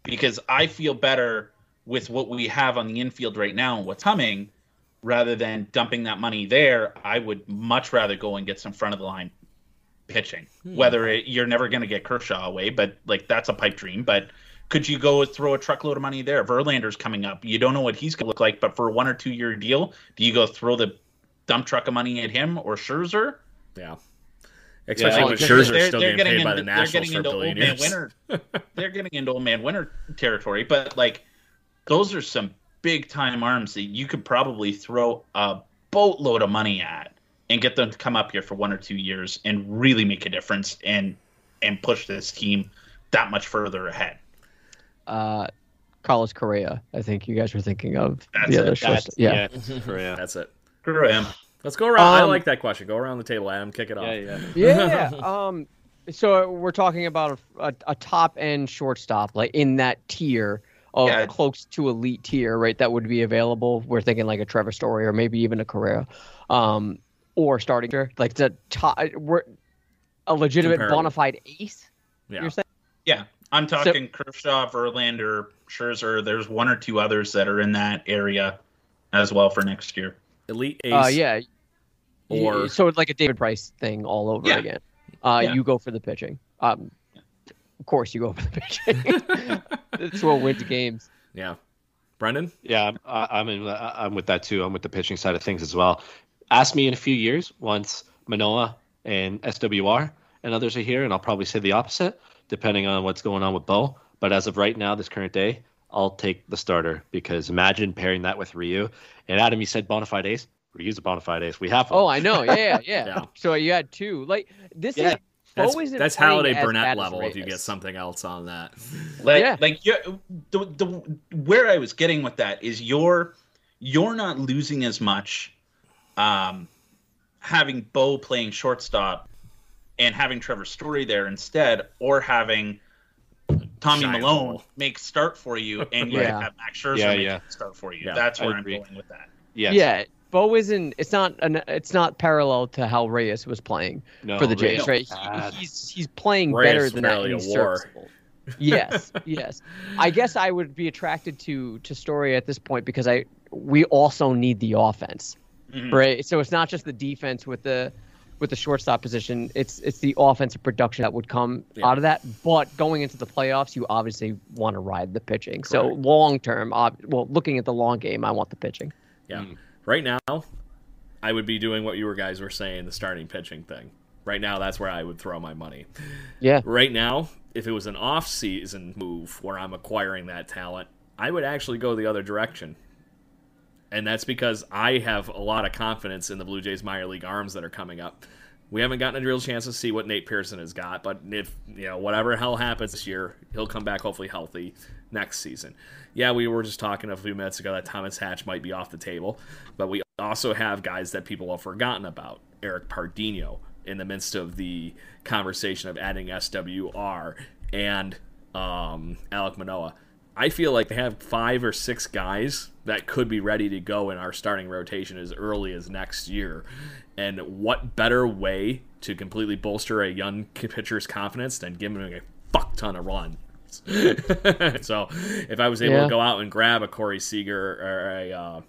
Speaker 2: Because I feel better with what we have on the infield right now and what's coming rather than dumping that money there, I would much rather go and get some front of the line pitching. Hmm. Whether it, you're never going to get Kershaw away, but like that's a pipe dream. But could you go throw a truckload of money there? Verlander's coming up. You don't know what he's going to look like, but for a one or two year deal, do you go throw the dump truck of money at him or Scherzer?
Speaker 1: Yeah. Especially yeah, when Scherzer's they're, still
Speaker 2: they're
Speaker 1: getting, paid into, by the Nationals <laughs>
Speaker 2: they're getting into old man winner. they're getting into old man winner territory, but like those are some big time arms that you could probably throw a boatload of money at and get them to come up here for one or two years and really make a difference and and push this team that much further ahead.
Speaker 3: Uh, Carlos Correa. I think you guys were thinking of
Speaker 2: That's
Speaker 3: the
Speaker 2: it.
Speaker 3: other.
Speaker 4: That's,
Speaker 3: Yeah.
Speaker 4: yeah. <laughs> Correa.
Speaker 1: That's it.
Speaker 2: Screw him.
Speaker 1: Let's go around. I
Speaker 3: Um,
Speaker 1: like that question. Go around the table, Adam. Kick it off.
Speaker 4: Yeah, yeah.
Speaker 3: yeah. <laughs> Um. So we're talking about a, a, a top end shortstop, like in that tier of
Speaker 2: Yeah.
Speaker 3: close to elite tier, right? That would be available. We're thinking like a Trevor Story or maybe even a Correa, um, or starting like the top. We're a legitimate
Speaker 1: Comparable.
Speaker 3: bona fide ace.
Speaker 1: Yeah.
Speaker 3: You're saying?
Speaker 2: Yeah, I'm talking Kershaw, Verlander, Scherzer. There's one or two others that are in that area as well for next year.
Speaker 1: Elite ace.
Speaker 3: Uh, yeah.
Speaker 1: Or-
Speaker 3: so it's like a David Price thing all over
Speaker 2: Yeah.
Speaker 3: again. Uh,
Speaker 2: Yeah.
Speaker 3: you go for the pitching. Um, of course you go for the pitching. <laughs> That's what wins games.
Speaker 1: Yeah. Brendan?
Speaker 4: Yeah, I'm, I- I'm in. I'm with that too. I'm with the pitching side of things as well. Ask me in a few years once Manoah and SWR and others are here, and I'll probably say the opposite, depending on what's going on with Bo. But as of right now, this current day, I'll take the starter because imagine pairing that with Ryu. And Adam, you said bona fide ace. Ryu's a bona fide ace. We have one.
Speaker 3: Oh, I know. Yeah, yeah, yeah. <laughs>
Speaker 1: Yeah.
Speaker 3: So you had two. Like this
Speaker 4: Yeah.
Speaker 3: is
Speaker 1: That's,
Speaker 3: Bo isn't
Speaker 1: that's
Speaker 3: Halladay
Speaker 1: Burnett level if you get something else on that.
Speaker 2: Like,
Speaker 3: Yeah.
Speaker 2: like you, the, the where I was getting with that is you're you're not losing as much, um, having Bo playing shortstop, and having Trevor Story there instead, or having Tommy
Speaker 1: Giant
Speaker 2: Milone
Speaker 1: hole.
Speaker 2: make start for you, and you <laughs>
Speaker 3: Yeah.
Speaker 2: have Max Scherzer
Speaker 4: Yeah,
Speaker 2: make
Speaker 4: yeah.
Speaker 2: start for you.
Speaker 1: Yeah,
Speaker 2: That's where I'm going with that.
Speaker 4: yes.
Speaker 3: Yeah. Bo isn't. It's not. An, it's not parallel to how Reyes was playing
Speaker 4: No,
Speaker 3: for the Jays, right?
Speaker 4: is bad.
Speaker 3: He, he's he's playing
Speaker 1: Reyes
Speaker 3: better than that.
Speaker 1: fairly
Speaker 3: and
Speaker 1: a
Speaker 3: he's
Speaker 1: war.
Speaker 3: serviceable. yes, <laughs> yes. I guess I would be attracted to to Story at this point because I we also need the offense,
Speaker 2: Mhm.
Speaker 3: right? So it's not just the defense with the with the shortstop position. It's it's the offensive production that would come
Speaker 1: Yeah.
Speaker 3: out of that. But going into the playoffs, you obviously want to ride the pitching. So long term, ob- well, looking at the long game, I want the pitching.
Speaker 1: Yeah.
Speaker 4: Mm.
Speaker 1: Right now, I would be doing what you guys were saying, the starting pitching thing. Right now, that's where I would throw my money.
Speaker 3: Yeah.
Speaker 1: Right now, if it was an off-season move where I'm acquiring that talent, I would actually go the other direction. And that's because I have a lot of confidence in the Blue Jays minor league arms that are coming up. We haven't gotten a real chance to see what Nate Pearson has got, but if you know whatever hell happens this year, he'll come back hopefully healthy next season. Yeah, we were just talking a few minutes ago that Thomas Hatch might be off the table, but we also have guys that people have forgotten about. Eric Pardinho in the midst of the conversation of adding SWR and um, Alek Manoah. I feel like they have five or six guys that could be ready to go in our starting rotation as early as next year. And what better way to completely bolster a young pitcher's confidence than giving him a fuck ton of runs? <laughs> so if I was able
Speaker 3: Yeah.
Speaker 1: to go out and grab a Corey Seager or a uh,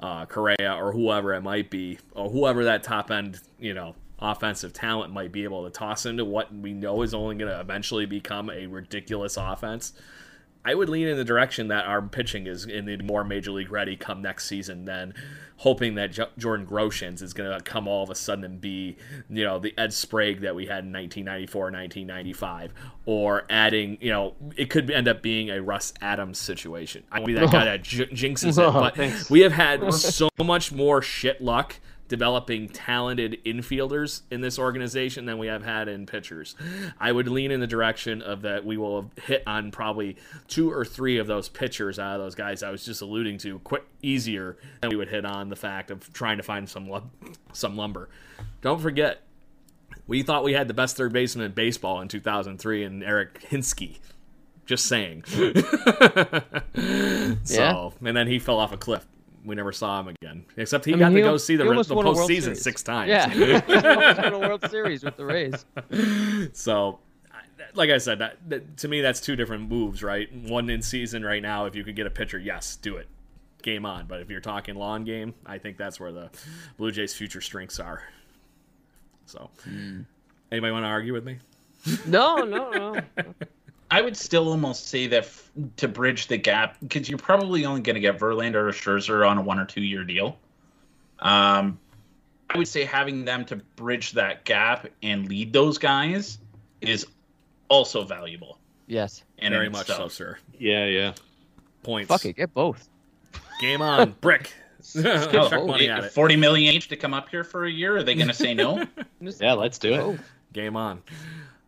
Speaker 1: uh, Correa or whoever it might be, or whoever that top end, you know, offensive talent might be able to toss into what we know is only going to eventually become a ridiculous offense. I would lean in the direction that our pitching is in the more major league ready come next season than hoping that J- Jordan Groshans is going to come all of a sudden and be, you know, the Ed Sprague that we had in 1994, 1995, or adding, you know, it could end up being a Russ Adams situation. I won't be that <laughs> guy that j- jinxes it, <laughs> but we have had so much more shit luck developing talented infielders in this organization than we have had in pitchers. I would lean in the direction of that we will hit on probably two or three of those pitchers out of those guys I was just alluding to quick easier than we would hit on the fact of trying to find some lum- some lumber. Don't forget we thought we had the best third baseman in baseball in 2003 and Eric Hinske. Just saying. <laughs> so, and then he fell off a cliff. We never saw him again. Except he
Speaker 3: I
Speaker 1: got
Speaker 3: mean,
Speaker 1: to go see the,
Speaker 3: he
Speaker 1: re- the
Speaker 3: won a World
Speaker 1: postseason six times.
Speaker 3: Yeah, <laughs> he won a <laughs> World Series with the Rays.
Speaker 1: so, like I said, that, that to me that's two different moves, right? One in season right now. If you could get a pitcher, yes, do it. Game on. But if you're talking long game, I think that's where the Blue Jays' future strengths are. So,
Speaker 3: Hmm.
Speaker 1: anybody want to argue with me?
Speaker 3: No, no, no. <laughs>
Speaker 2: I would still almost say that f- to bridge the gap, because you're probably only going to get Verlander or Scherzer on a one or two year deal. Um, I would say having them to bridge that gap and lead those guys is also valuable.
Speaker 3: Yes.
Speaker 2: And
Speaker 1: Very
Speaker 2: in
Speaker 1: much so, sir.
Speaker 4: Yeah, yeah.
Speaker 1: Points.
Speaker 3: Fuck it, get both.
Speaker 1: Game on. <laughs> Brick. <laughs>
Speaker 2: Oh,
Speaker 1: money at it.
Speaker 2: 40 million each to come up here for a year. Are they going to say no? <laughs>
Speaker 4: Yeah, let's do it.
Speaker 1: Game on.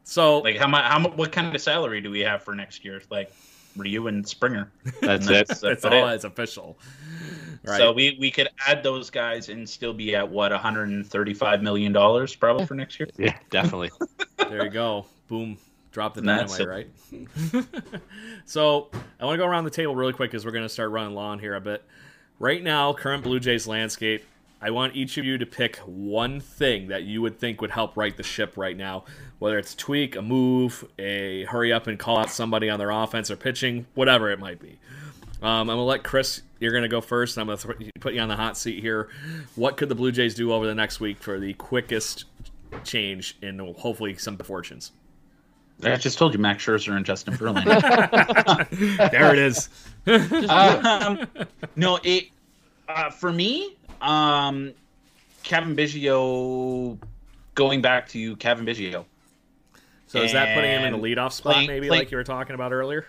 Speaker 1: So
Speaker 2: like how much? How mu- What kind of salary do we have for next year? Like, Ryu and Springer.
Speaker 4: That's
Speaker 2: And
Speaker 4: it.
Speaker 2: that's
Speaker 1: That's all.
Speaker 2: it.
Speaker 1: It's official. Right.
Speaker 2: So we, we could add those guys and still be at what 135 million dollars probably for next year.
Speaker 4: Yeah, definitely. <laughs>
Speaker 1: there you go. Boom. Drop the
Speaker 2: And that's
Speaker 1: dynamite, right? <laughs> so I want to go around the table really quick because we're going to start running long here a bit. Right now, current Blue Jays landscape. I want each of you to pick one thing that you would think would help right the ship right now. Whether it's tweak, a move, a hurry up and call out somebody on their offense or pitching, whatever it might be. Um, I'm gonna let Chris. You're gonna go first. I'm gonna th- put you on the hot seat here. What could the Blue Jays do over the next week for the quickest change and hopefully some fortunes?
Speaker 2: I just told you Max Scherzer and Justin Verlander. <laughs>
Speaker 1: There it is. <laughs>
Speaker 2: um, no, it uh, for me, um, Cavan Biggio going back to Cavan Biggio.
Speaker 1: So is that putting him in the leadoff spot,
Speaker 2: playing-
Speaker 1: maybe
Speaker 2: playing-
Speaker 1: like you were talking about earlier?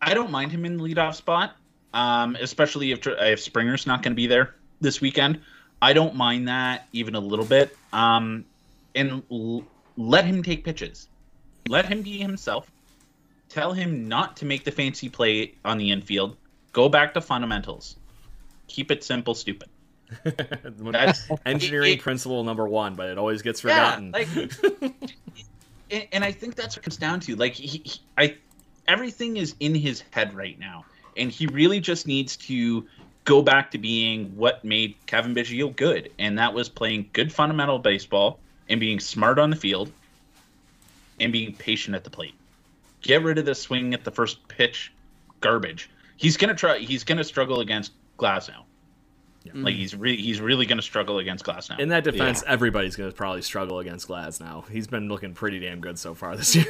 Speaker 2: I don't mind him in the leadoff spot, um, especially if if Springer's not going to be there this weekend. I don't mind that even a little bit. Um, and l- let him take pitches. Let him be himself. Tell him not to make the fancy play on the infield. Go back to fundamentals. Keep it simple, stupid. <laughs> That's <laughs>
Speaker 1: Engineering
Speaker 2: it- it-
Speaker 1: principle number one, but it always gets
Speaker 2: Yeah,
Speaker 1: forgotten.
Speaker 2: like, and, I think that's what it comes down to. Like, he, he, I, everything is in his head right now, and he really just needs to go back to being what made Cavan Biggio good, and that was playing good fundamental baseball and being smart on the field and being patient at the plate. Get rid of the swing at the first pitch garbage. He's gonna try. He's gonna struggle against Glasnow. Like he's really he's really gonna struggle against Glasnow.
Speaker 1: in that defense, everybody's going to probably struggle against Glasnow. He's been looking pretty damn good so far this <laughs> year.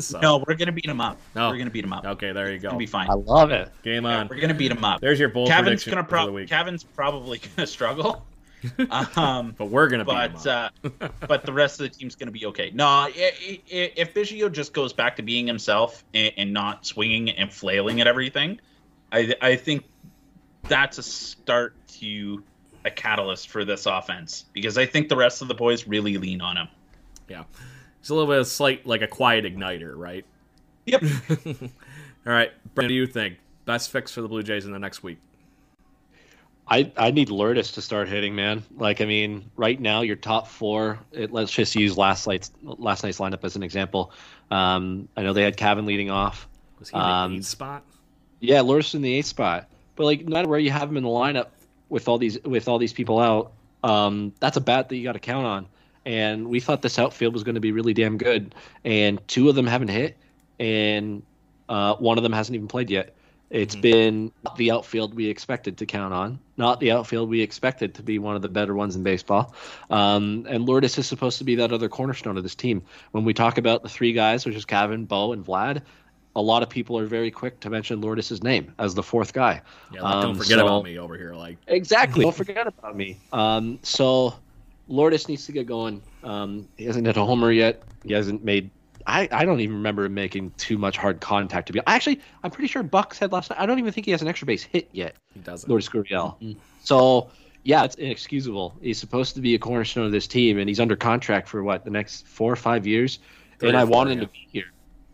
Speaker 1: so,
Speaker 2: no, we're gonna beat him up.
Speaker 1: No.
Speaker 2: We're gonna beat him up.
Speaker 1: Okay, there you
Speaker 2: It's
Speaker 1: go.
Speaker 2: be fine.
Speaker 4: I love it.
Speaker 1: Game
Speaker 2: Yeah,
Speaker 1: on.
Speaker 2: we're gonna beat him up.
Speaker 1: There's your bold
Speaker 2: Cavan's
Speaker 1: prediction
Speaker 2: gonna
Speaker 1: for the week.
Speaker 2: Cavan's probably <laughs> gonna struggle. <laughs> um,
Speaker 1: but we're going to beat him
Speaker 2: but
Speaker 1: up.
Speaker 2: uh, but the rest of the team's gonna be okay. No, i- i- i- if Biggio just goes back to being himself and, and not swinging and flailing at everything, I I think that's a start to a catalyst for this offense because I think the rest of the boys really lean on him.
Speaker 1: yeah. It's a little bit of a slight, like a quiet igniter, right?
Speaker 2: Yep. <laughs>
Speaker 1: All right, Brandon, what do you think? Best fix for the Blue Jays in the next week?
Speaker 4: I, I need Lourdes to start hitting, man. Like I mean, right now your top four. It, let's just use last night's last night's lineup as an example. Um, I know they had Cavan leading off.
Speaker 1: Was he in the
Speaker 4: Um,
Speaker 1: eighth spot?
Speaker 4: Yeah, Lourdes in the eighth spot. But like, no matter where you have him in the lineup with all these with all these people out, um, that's a bat that you got to count on. And we thought this outfield was going to be really damn good, and two of them haven't hit, and uh, one of them hasn't even played yet. It's been not the outfield we expected to count on, not the outfield we expected to be one of the better ones in baseball. Um, and Lourdes is supposed to be that other cornerstone of this team. When we talk about the three guys, which is Cavan, Bo, and Vlad, a lot of people are very quick to mention Lourdes' name as the fourth guy.
Speaker 1: Yeah, like, don't
Speaker 4: Um,
Speaker 1: forget
Speaker 4: so-
Speaker 1: about me over here. Like,
Speaker 4: Exactly. <laughs> Don't forget about me. Um, so Lourdes needs to get going. Um, he hasn't hit a homer yet. He hasn't made. I, I don't even remember him making too much hard contact to be. Actually, I'm pretty sure Buck said last night. I don't even think he has an extra base hit yet.
Speaker 1: he doesn't.
Speaker 4: Lourdes Gurriel. So yeah, it's inexcusable. He's supposed to be a cornerstone of this team, and he's under contract for what the next four or five years.
Speaker 1: Three
Speaker 4: and
Speaker 1: or
Speaker 4: I
Speaker 1: four,
Speaker 4: want him
Speaker 1: yeah.
Speaker 4: to be here.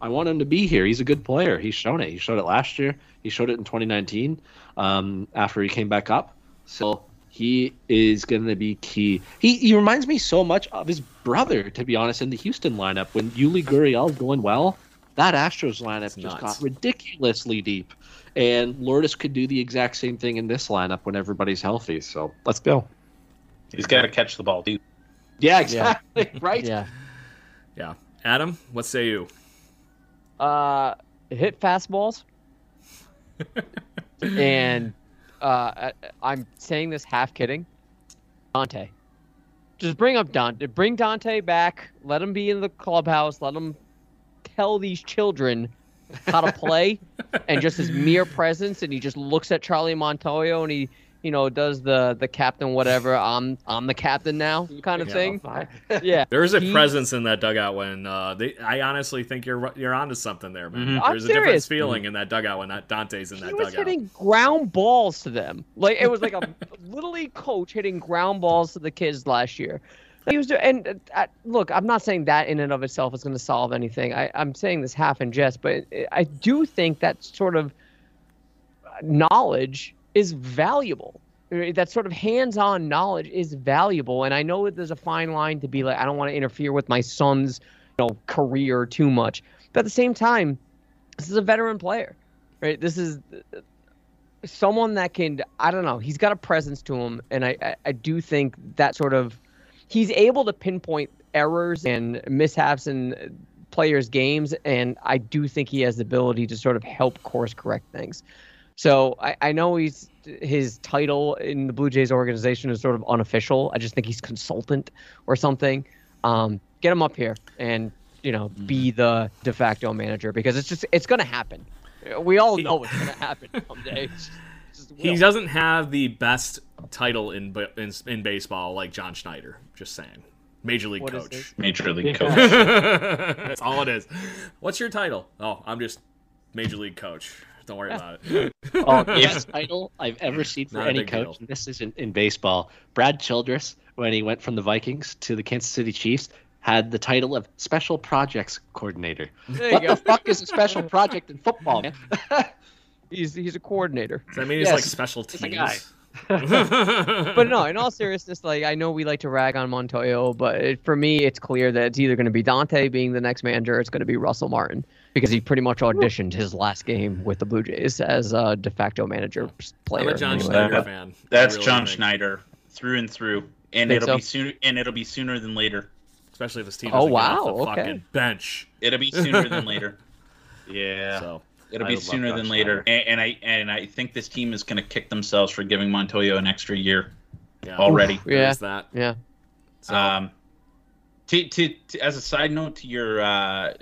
Speaker 4: I want him to be here. He's a good player. He's shown it. He showed it last year. He showed it in 2019 um, after he came back up. So he is going to be key. He, he reminds me so much of his brother, to be honest, in the Houston lineup. When Yuli Gurriel's going well, that Astros lineup just
Speaker 1: nuts.
Speaker 4: got ridiculously deep. And Lourdes could do the exact same thing in this lineup when everybody's healthy. So let's go.
Speaker 2: He's got to catch the ball dude.
Speaker 4: Yeah, exactly. <laughs> Right?
Speaker 3: Yeah.
Speaker 1: Yeah. Adam, what say you?
Speaker 3: Uh, hit fastballs. <laughs> and uh, I- I'm saying this half kidding. Dante, just bring up Dante. Bring Dante back. Let him be in the clubhouse. Let him tell these children how to play, <laughs> and just his mere presence. And he just looks at Charlie Montoyo, and he, you know, does the the captain whatever. I'm I'm the captain now kind of
Speaker 1: Yeah.
Speaker 3: thing. <laughs> Yeah.
Speaker 1: There is a
Speaker 3: He-
Speaker 1: presence in that dugout when uh, they. I honestly think you're you're onto something there, man.
Speaker 2: Mhm.
Speaker 3: I'm
Speaker 1: There's a different
Speaker 3: serious.
Speaker 1: feeling in that dugout when that Dante's in
Speaker 3: he
Speaker 1: that
Speaker 3: was
Speaker 1: dugout.
Speaker 3: hitting ground balls to them. Like it was like a <laughs> little league coach hitting ground balls to the kids last year. He was doing, and uh, look, I'm not saying that in and of itself is going to solve anything. I, I'm saying this half in jest, but I do think that sort of knowledge is valuable. That sort of hands-on knowledge is valuable, and I know that there's a fine line to be like, I don't want to interfere with my son's, you know, career too much. But at the same time, this is a veteran player, right? This is someone that can, I don't know, he's got a presence to him, and I, I, I do think that sort of he's able to pinpoint errors and mishaps in players' games, and I do think he has the ability to sort of help course correct things. So I, I know he's his title in the Blue Jays organization is sort of unofficial. I just think he's consultant or something. Um, get him up here and you know be mm-hmm. the de facto manager because it's just it's going to happen. We all know it's going to happen someday. <laughs>
Speaker 1: he doesn't have the best title in, in in baseball like John Schneider. Just saying. Major League what Coach.
Speaker 2: Major League Coach. <laughs>
Speaker 1: That's all it is. What's your title? Oh, I'm just Major League Coach. Don't worry about it. <laughs>
Speaker 4: oh, best title I've ever seen for Not any coach. and This is in, in baseball. Brad Childress, when he went from the Vikings to the Kansas City Chiefs, had the title of Special Projects Coordinator. What go. the fuck is a special project in football, man? <laughs>
Speaker 3: he's he's a coordinator.
Speaker 1: Does that mean he's yes, like special teams? <laughs>
Speaker 3: but no, in all seriousness, like I know we like to rag on Montoyo, but it, for me, it's clear that it's either going to be Dante being the next manager, or it's going to be Russell Martin because he pretty much auditioned his last game with the Blue Jays as a de facto manager player.
Speaker 1: I'm a John anyway. Schneider fan.
Speaker 2: That's really John think. Schneider through and through, and it'll so? be sooner. And it'll be sooner than later.
Speaker 1: Especially if his team. Oh wow! the okay. Fucking bench.
Speaker 2: It'll be sooner than <laughs> later. Yeah. So it'll be sooner than later, and, and, I and I think this team is going to kick themselves for giving Montoyo an extra year yeah. already.
Speaker 3: yeah. That. Yeah.
Speaker 2: So. Um. To, to, to, as a side note to your uh,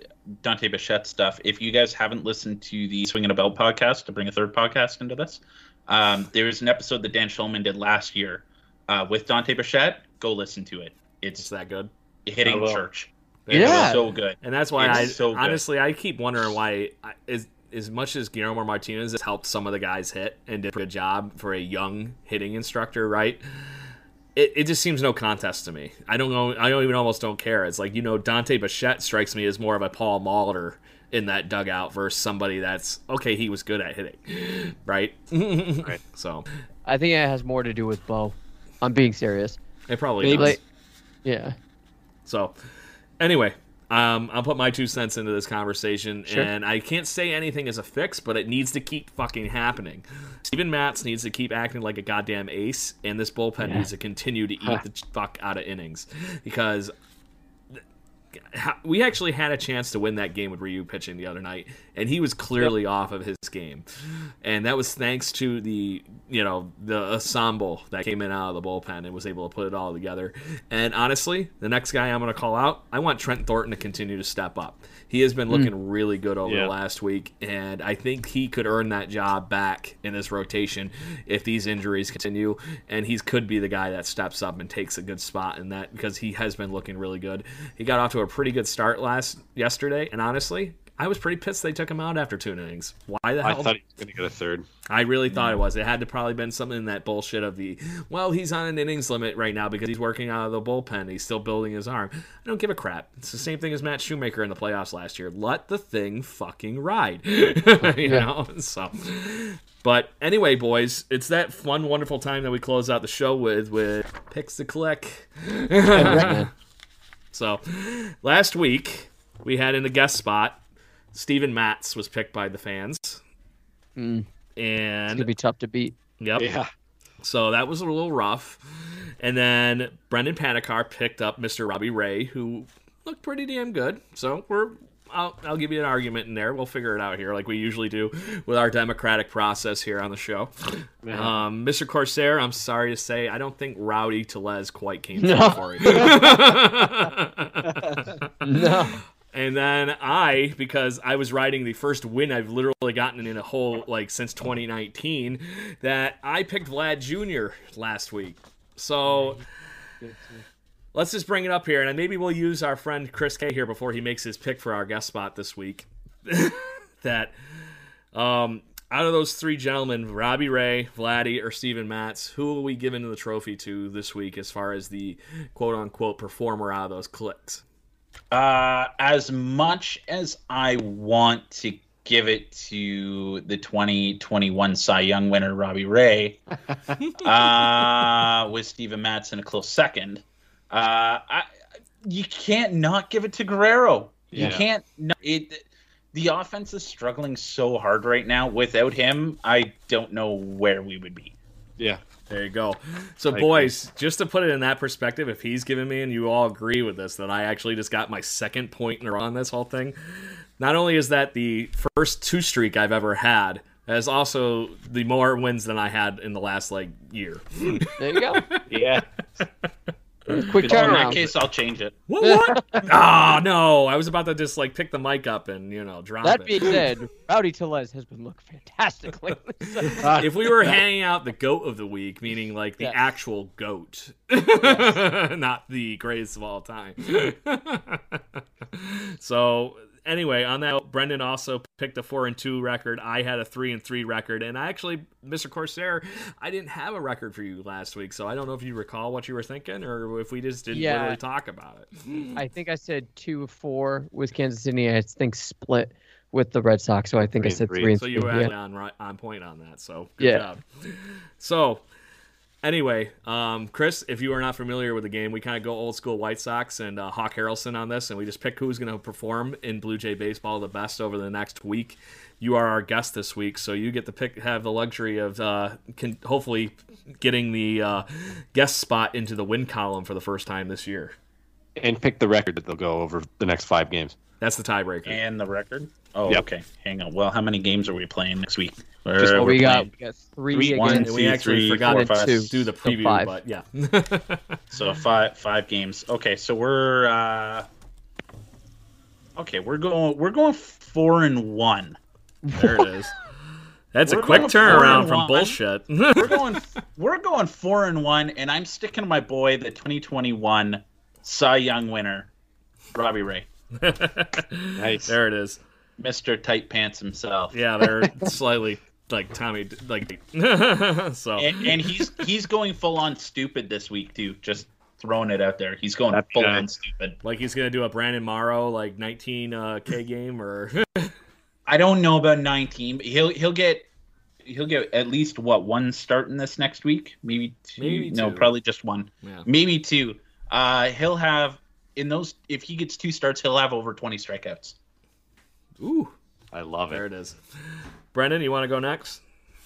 Speaker 2: Dante Bichette stuff. If you guys haven't listened to the Swinging a Belt podcast, to bring a third podcast into this, um, there was an episode that Dan Shulman did last year uh, with Dante Bichette. Go listen to it. It's,
Speaker 1: it's that good.
Speaker 2: Hitting church.
Speaker 3: Yeah,
Speaker 2: so good.
Speaker 1: And that's why it's I so honestly I keep wondering why is as much as Guillermo Martinez has helped some of the guys hit and did a good job for a young hitting instructor, right? It, it just seems no contest to me. I don't know. I don't even almost don't care. It's like you know Dante Bichette strikes me as more of a Paul Molitor in that dugout versus somebody that's okay. He was good at hitting, <gasps> right? right. <laughs> So
Speaker 3: I think it has more to do with Bo. I'm being serious.
Speaker 1: It probably Maybe, does.
Speaker 3: yeah.
Speaker 1: So anyway, um, I'll put my two cents into this conversation, sure. and I can't say anything is a fix, but it needs to keep fucking happening. Steven Matz needs to keep acting like a goddamn ace, and this bullpen yeah. needs to continue to eat the fuck out of innings because we actually had a chance to win that game with Ryu pitching the other night, and he was clearly yep. off of his game, and that was thanks to the you know the ensemble that came in out of the bullpen and was able to put it all together. And honestly, the next guy I'm going to call out, I want Trent Thornton to continue to step up. He has been looking mm. really good over yeah. the last week, and I think he could earn that job back in this rotation if these injuries continue. And he could be the guy that steps up and takes a good spot in that because he has been looking really good. He got off to a pretty good start last yesterday, and honestly, I was pretty pissed they took him out after two innings. Why the hell?
Speaker 4: I thought he was going to get a third.
Speaker 1: I really thought it was. It had to probably been something in that bullshit of the well, he's on an innings limit right now because he's working out of the bullpen. He's still building his arm. I don't give a crap. It's the same thing as Matt Shoemaker in the playoffs last year. Let the thing fucking ride. <laughs> you know. So, but anyway, boys, it's that fun, wonderful time that we close out the show with with picks to click. <laughs> so, last week we had in the guest spot Steven Matz was picked by the fans.
Speaker 3: Mm.
Speaker 1: And
Speaker 3: it's gonna be tough to beat.
Speaker 1: Yep.
Speaker 4: Yeah.
Speaker 1: So that was a little rough. And then Brendan Panikar picked up Mr. Robbie Ray, who looked pretty damn good. So we're I'll, I'll give you an argument in there. We'll figure it out here, like we usually do with our democratic process here on the show. Um, Mr. Corsair, I'm sorry to say, I don't think Rowdy Tellez quite came no. for you. <laughs> <laughs>
Speaker 3: no.
Speaker 1: And then I, because I was riding the first win I've literally gotten in a whole like since 2019, that I picked Vlad Jr. last week. So let's just bring it up here, and maybe we'll use our friend Chris K here before he makes his pick for our guest spot this week. <laughs> that um, out of those three gentlemen, Robbie Ray, Vladdy, or Steven Matz, who will we give into the trophy to this week as far as the quote unquote performer out of those clicks?
Speaker 2: Uh, as much as I want to give it to the 2021 Cy Young winner, Robbie Ray, <laughs> uh, with Steven Matz in a close second, uh, I, you can't not give it to Guerrero. You can't. No, it. The offense is struggling so hard right now. Without him, I don't know where we would be.
Speaker 4: Yeah.
Speaker 1: There you go. So,
Speaker 4: I
Speaker 1: boys, just to put it in that perspective, if he's giving me and you all agree with this, that I actually just got my second point in a row on this whole thing. Not only is that the first two streak I've ever had, that is also the more wins than I had in the last like year. Hmm.
Speaker 3: There you go. <laughs>
Speaker 4: Yeah.
Speaker 3: Quick
Speaker 2: Well, in that case, I'll change it.
Speaker 1: What? what? oh <laughs> no! I was about to just like pick the mic up and you know drop
Speaker 3: That
Speaker 1: it.
Speaker 3: being said, <laughs> Rowdy Tellez has been looking fantastic lately. So- uh,
Speaker 1: if we were hanging out the goat of the week, meaning like the
Speaker 3: Yes.
Speaker 1: actual goat, <laughs> not the greatest of all time. so anyway, on that, Brendan also picked a four and two record. I had a three and three record, and I actually, Mr. Corsair, I didn't have a record for you last week, so I don't know if you recall what you were thinking, or if we just didn't
Speaker 3: Yeah.
Speaker 1: literally talk about it.
Speaker 3: I think I said two of four with Kansas City. I think split with the Red Sox. So I think
Speaker 4: Three
Speaker 3: I
Speaker 4: and
Speaker 3: said
Speaker 4: three.
Speaker 3: three and
Speaker 1: So
Speaker 3: three.
Speaker 1: you were
Speaker 3: yeah.
Speaker 1: on on point on that. So good
Speaker 3: Yeah.
Speaker 1: job. So anyway, um, Chris, if you are not familiar with the game, we kind of go old school White Sox and uh, Hawk Harrelson on this, and we just pick who's going to perform in Blue Jay baseball the best over the next week. You are our guest this week, so you get to pick, have the luxury of uh, can, hopefully getting the uh, guest spot into the win column for the first time this year.
Speaker 4: And pick the record that they'll go over the next five games.
Speaker 1: That's the tiebreaker.
Speaker 2: And the record? Oh,
Speaker 4: Yep.
Speaker 2: okay. Hang on. Well, how many games are we playing next week?
Speaker 4: Just
Speaker 3: What
Speaker 2: we're
Speaker 3: we got,
Speaker 2: playing-
Speaker 3: we got three,
Speaker 4: Three,
Speaker 3: against.
Speaker 2: one,
Speaker 1: and we actually
Speaker 2: three,
Speaker 1: forgot
Speaker 2: four,
Speaker 1: to do the
Speaker 3: So
Speaker 1: preview,
Speaker 3: five.
Speaker 1: but yeah. <laughs>
Speaker 2: So five five games. Okay, so we're uh Okay, we're going we're going four and one.
Speaker 1: There it is. That's a
Speaker 2: We're
Speaker 1: quick turnaround from
Speaker 2: one.
Speaker 1: bullshit. <laughs>
Speaker 2: We're going we're going four and one, and I'm sticking to my boy, the 2021 Cy Young winner, Robbie Ray,
Speaker 4: Nice.
Speaker 1: there it is.
Speaker 2: Mr. Tight Pants himself.
Speaker 1: Yeah, they're <laughs> slightly like Tommy, like <laughs> so.
Speaker 2: And, and he's he's going full on stupid this week too. Just throwing it out there. He's going
Speaker 4: Happy
Speaker 2: full
Speaker 4: guy.
Speaker 2: on stupid.
Speaker 1: Like he's gonna do a Brandon Morrow like 19 uh, K game or <laughs>
Speaker 2: I don't know about 19, but he'll he'll get he'll get at least what one start in this next week, maybe two.
Speaker 1: Maybe
Speaker 2: no, probably just one,
Speaker 1: yeah.
Speaker 2: maybe two. Uh, he'll have in those if he gets two starts, he'll have over 20 strikeouts.
Speaker 1: Ooh,
Speaker 4: I love
Speaker 1: there
Speaker 4: it.
Speaker 1: There it is. Brendan, you want to go next?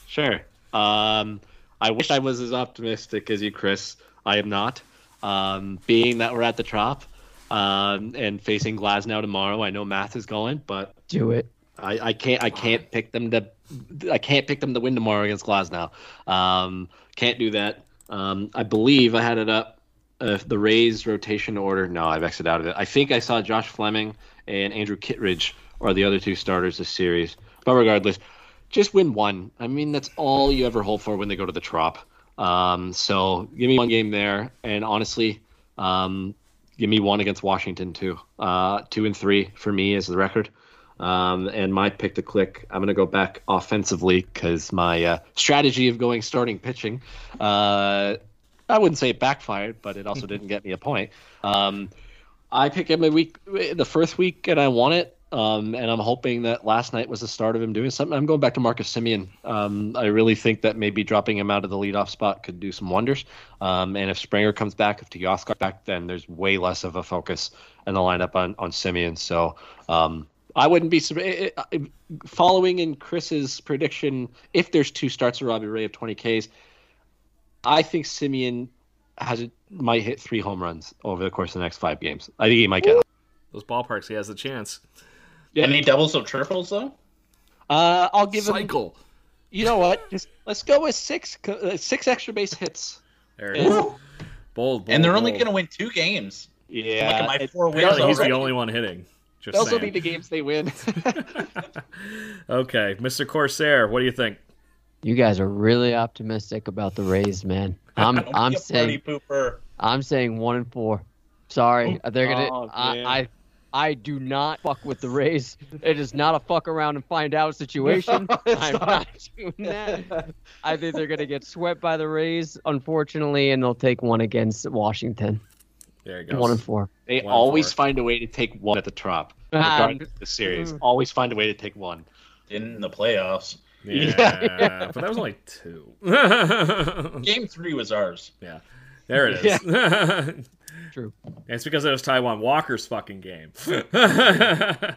Speaker 4: Sure. Um, I wish I was as optimistic as you, Chris. I am not. Um, being that we're at the Trop um, and facing Glasnow tomorrow, I know math is going, but
Speaker 3: Do it.
Speaker 4: I, I can't. I can't pick them to. I can't pick them to win tomorrow against Glasnow. Um, can't do that. Um, I believe I had it up. Uh, the Rays rotation order. No, I've exited out of it. I think I saw Josh Fleming and Andrew Kittredge are the other two starters this series. But regardless, just win one. I mean, that's all you ever hope for when they go to the Trop. Um, so give me one game there, and honestly, um, give me one against Washington too. Uh, two and three for me is the record. Um, and my pick to click, I'm going to go back offensively because my uh, strategy of going starting pitching, uh, I wouldn't say it backfired, but it also didn't get me a point. Um, I pick him a week, the first week, and I want it. Um, and I'm hoping that last night was the start of him doing something. I'm going back to Marcus Semien. Um, I really think that maybe dropping him out of the leadoff spot could do some wonders. Um, and if Springer comes back, if Teoscar back, then there's way less of a focus in the lineup on on Semien. So um, I wouldn't be eh, following in Chris's prediction. If there's two starts of Robbie Ray of 20 Ks, I think Semien has a, might hit three home runs over the course of the next five games. I think he might get.
Speaker 1: Those ballparks, he has a chance.
Speaker 4: Yeah.
Speaker 2: Any doubles or triples though?
Speaker 4: Uh, I'll give him.
Speaker 1: Cycle.
Speaker 4: You know what? Just let's go with six uh, six extra base hits.
Speaker 1: There it is. Bold, bold,
Speaker 2: and they're only going to win two games.
Speaker 4: Yeah,
Speaker 2: Look at my four wins
Speaker 1: Apparently, he's the only one hitting. Just
Speaker 4: those will be the games they win. <laughs>
Speaker 1: Okay, Mr. Corsair, what do you think?
Speaker 3: You guys are really optimistic about the Rays, man. <laughs> I'm I'm saying. I'm saying one and four. Sorry, they're gonna.
Speaker 4: Oh,
Speaker 3: I. I I do not fuck with the Rays. It is not a fuck around and find out situation. <laughs> I'm not doing that. I think they're gonna get swept by the Rays, unfortunately, and they'll take one against Washington.
Speaker 1: There you go.
Speaker 3: One and four.
Speaker 4: They
Speaker 1: One
Speaker 4: always
Speaker 1: four.
Speaker 4: find a way to take one at the top. <laughs> Regardless of the series, mm. always find a way to take one.
Speaker 2: in the playoffs.
Speaker 1: Yeah, but that was only two. <laughs>
Speaker 2: Game three was ours.
Speaker 1: yeah, there it is. <laughs>
Speaker 3: True.
Speaker 1: It's because it was Taijuan Walker's fucking game. <laughs>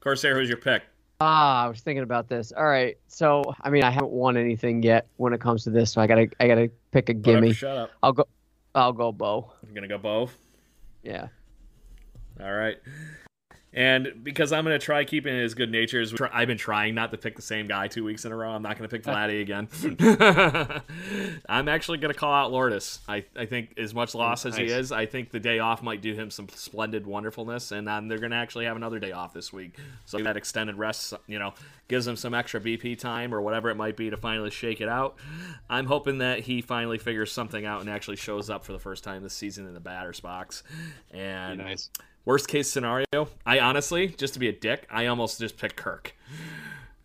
Speaker 1: Corsair, who's your pick?
Speaker 3: Ah, I was thinking about this. All right, so I mean, I haven't won anything yet when it comes to this, so I gotta, I gotta pick a
Speaker 1: Whatever,
Speaker 3: gimme.
Speaker 1: Shut up.
Speaker 3: I'll go, I'll go Bo.
Speaker 1: You're gonna go Bo.
Speaker 3: Yeah.
Speaker 1: All right. And because I'm going to try keeping it as good nature as I've been trying not to pick the same guy two weeks in a row. I'm not going to pick <laughs> Vladdy again. <laughs> I'm actually going to call out Lourdes. I, I think as much loss as he is, I think the day off might do him some splendid wonderfulness. And um, they're going to actually have another day off this week. So that extended rest, you know, gives him some extra BP time or whatever it might be to finally shake it out. I'm hoping that he finally figures something out and actually shows up for the first time this season in the batter's box. And
Speaker 4: Nice.
Speaker 1: Worst case scenario, I honestly, just to be a dick, I almost just picked Kirk.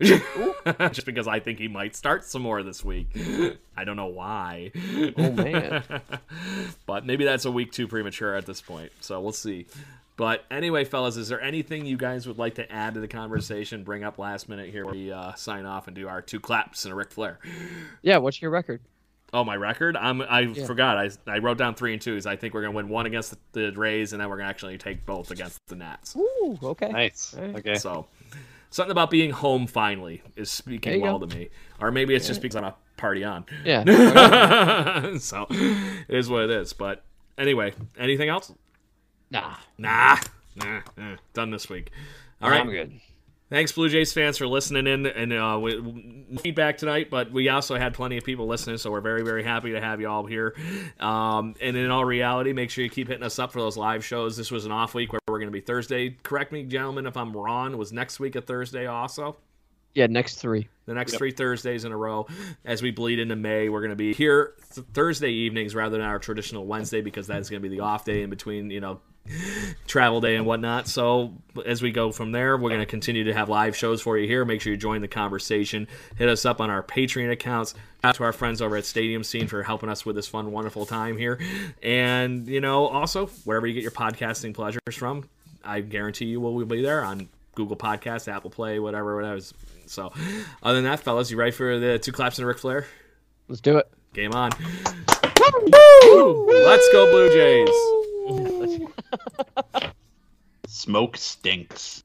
Speaker 1: <laughs> just because I think he might start some more this week. I don't know why.
Speaker 3: Oh man. <laughs>
Speaker 1: but maybe that's a week too premature at this point. So we'll see. But anyway, fellas, is there anything you guys would like to add to the conversation? Bring up last minute here. We uh, sign off and do our two claps and a Ric Flair.
Speaker 3: yeah. What's your record?
Speaker 1: Oh, my record? I'm, I forgot. I, I wrote down three and twos. I think we're gonna win one against the, the Rays, and then we're gonna actually take both against the Nats.
Speaker 3: Ooh. Okay.
Speaker 4: Nice.
Speaker 3: Alright.
Speaker 4: Okay.
Speaker 1: So, something about being home finally is speaking well
Speaker 3: go.
Speaker 1: to me, or maybe it's just because I'm a party on.
Speaker 3: Yeah. <laughs>
Speaker 1: so, it is what it is. But anyway, anything else?
Speaker 3: nah.
Speaker 1: Nah, nah, eh, done this week. All right,
Speaker 3: I'm good.
Speaker 1: Thanks, Blue Jays fans, for listening in and uh, we, we- feedback tonight. But we also had plenty of people listening, so we're very, very happy to have you all here. Um, and in all reality, make sure you keep hitting us up for those live shows. This was an off week where we're going to be Thursday. Correct me, gentlemen, if I'm wrong. Was next week a Thursday also?
Speaker 3: Yeah. Next three.
Speaker 1: The next three Thursdays in a row as we bleed into May. We're going to be here th- Thursday evenings rather than our traditional Wednesday because that's going to be the off day in between, you know, travel day and whatnot. So as we go from there, we're going to continue to have live shows for you here. Make sure you join the conversation. Hit us up on our Patreon accounts. Out to our friends over at Stadium Scene for helping us with this fun, wonderful time here. And, you know, also, wherever you get your podcasting pleasures from, I guarantee you we'll be there on Google Podcasts, Apple Play, whatever, whatever. So, other than that, fellas, you ready for the two claps and Ric Flair?
Speaker 3: Let's do it.
Speaker 1: Game on. Woo! Let's go, Blue Jays.
Speaker 2: Smoke stinks.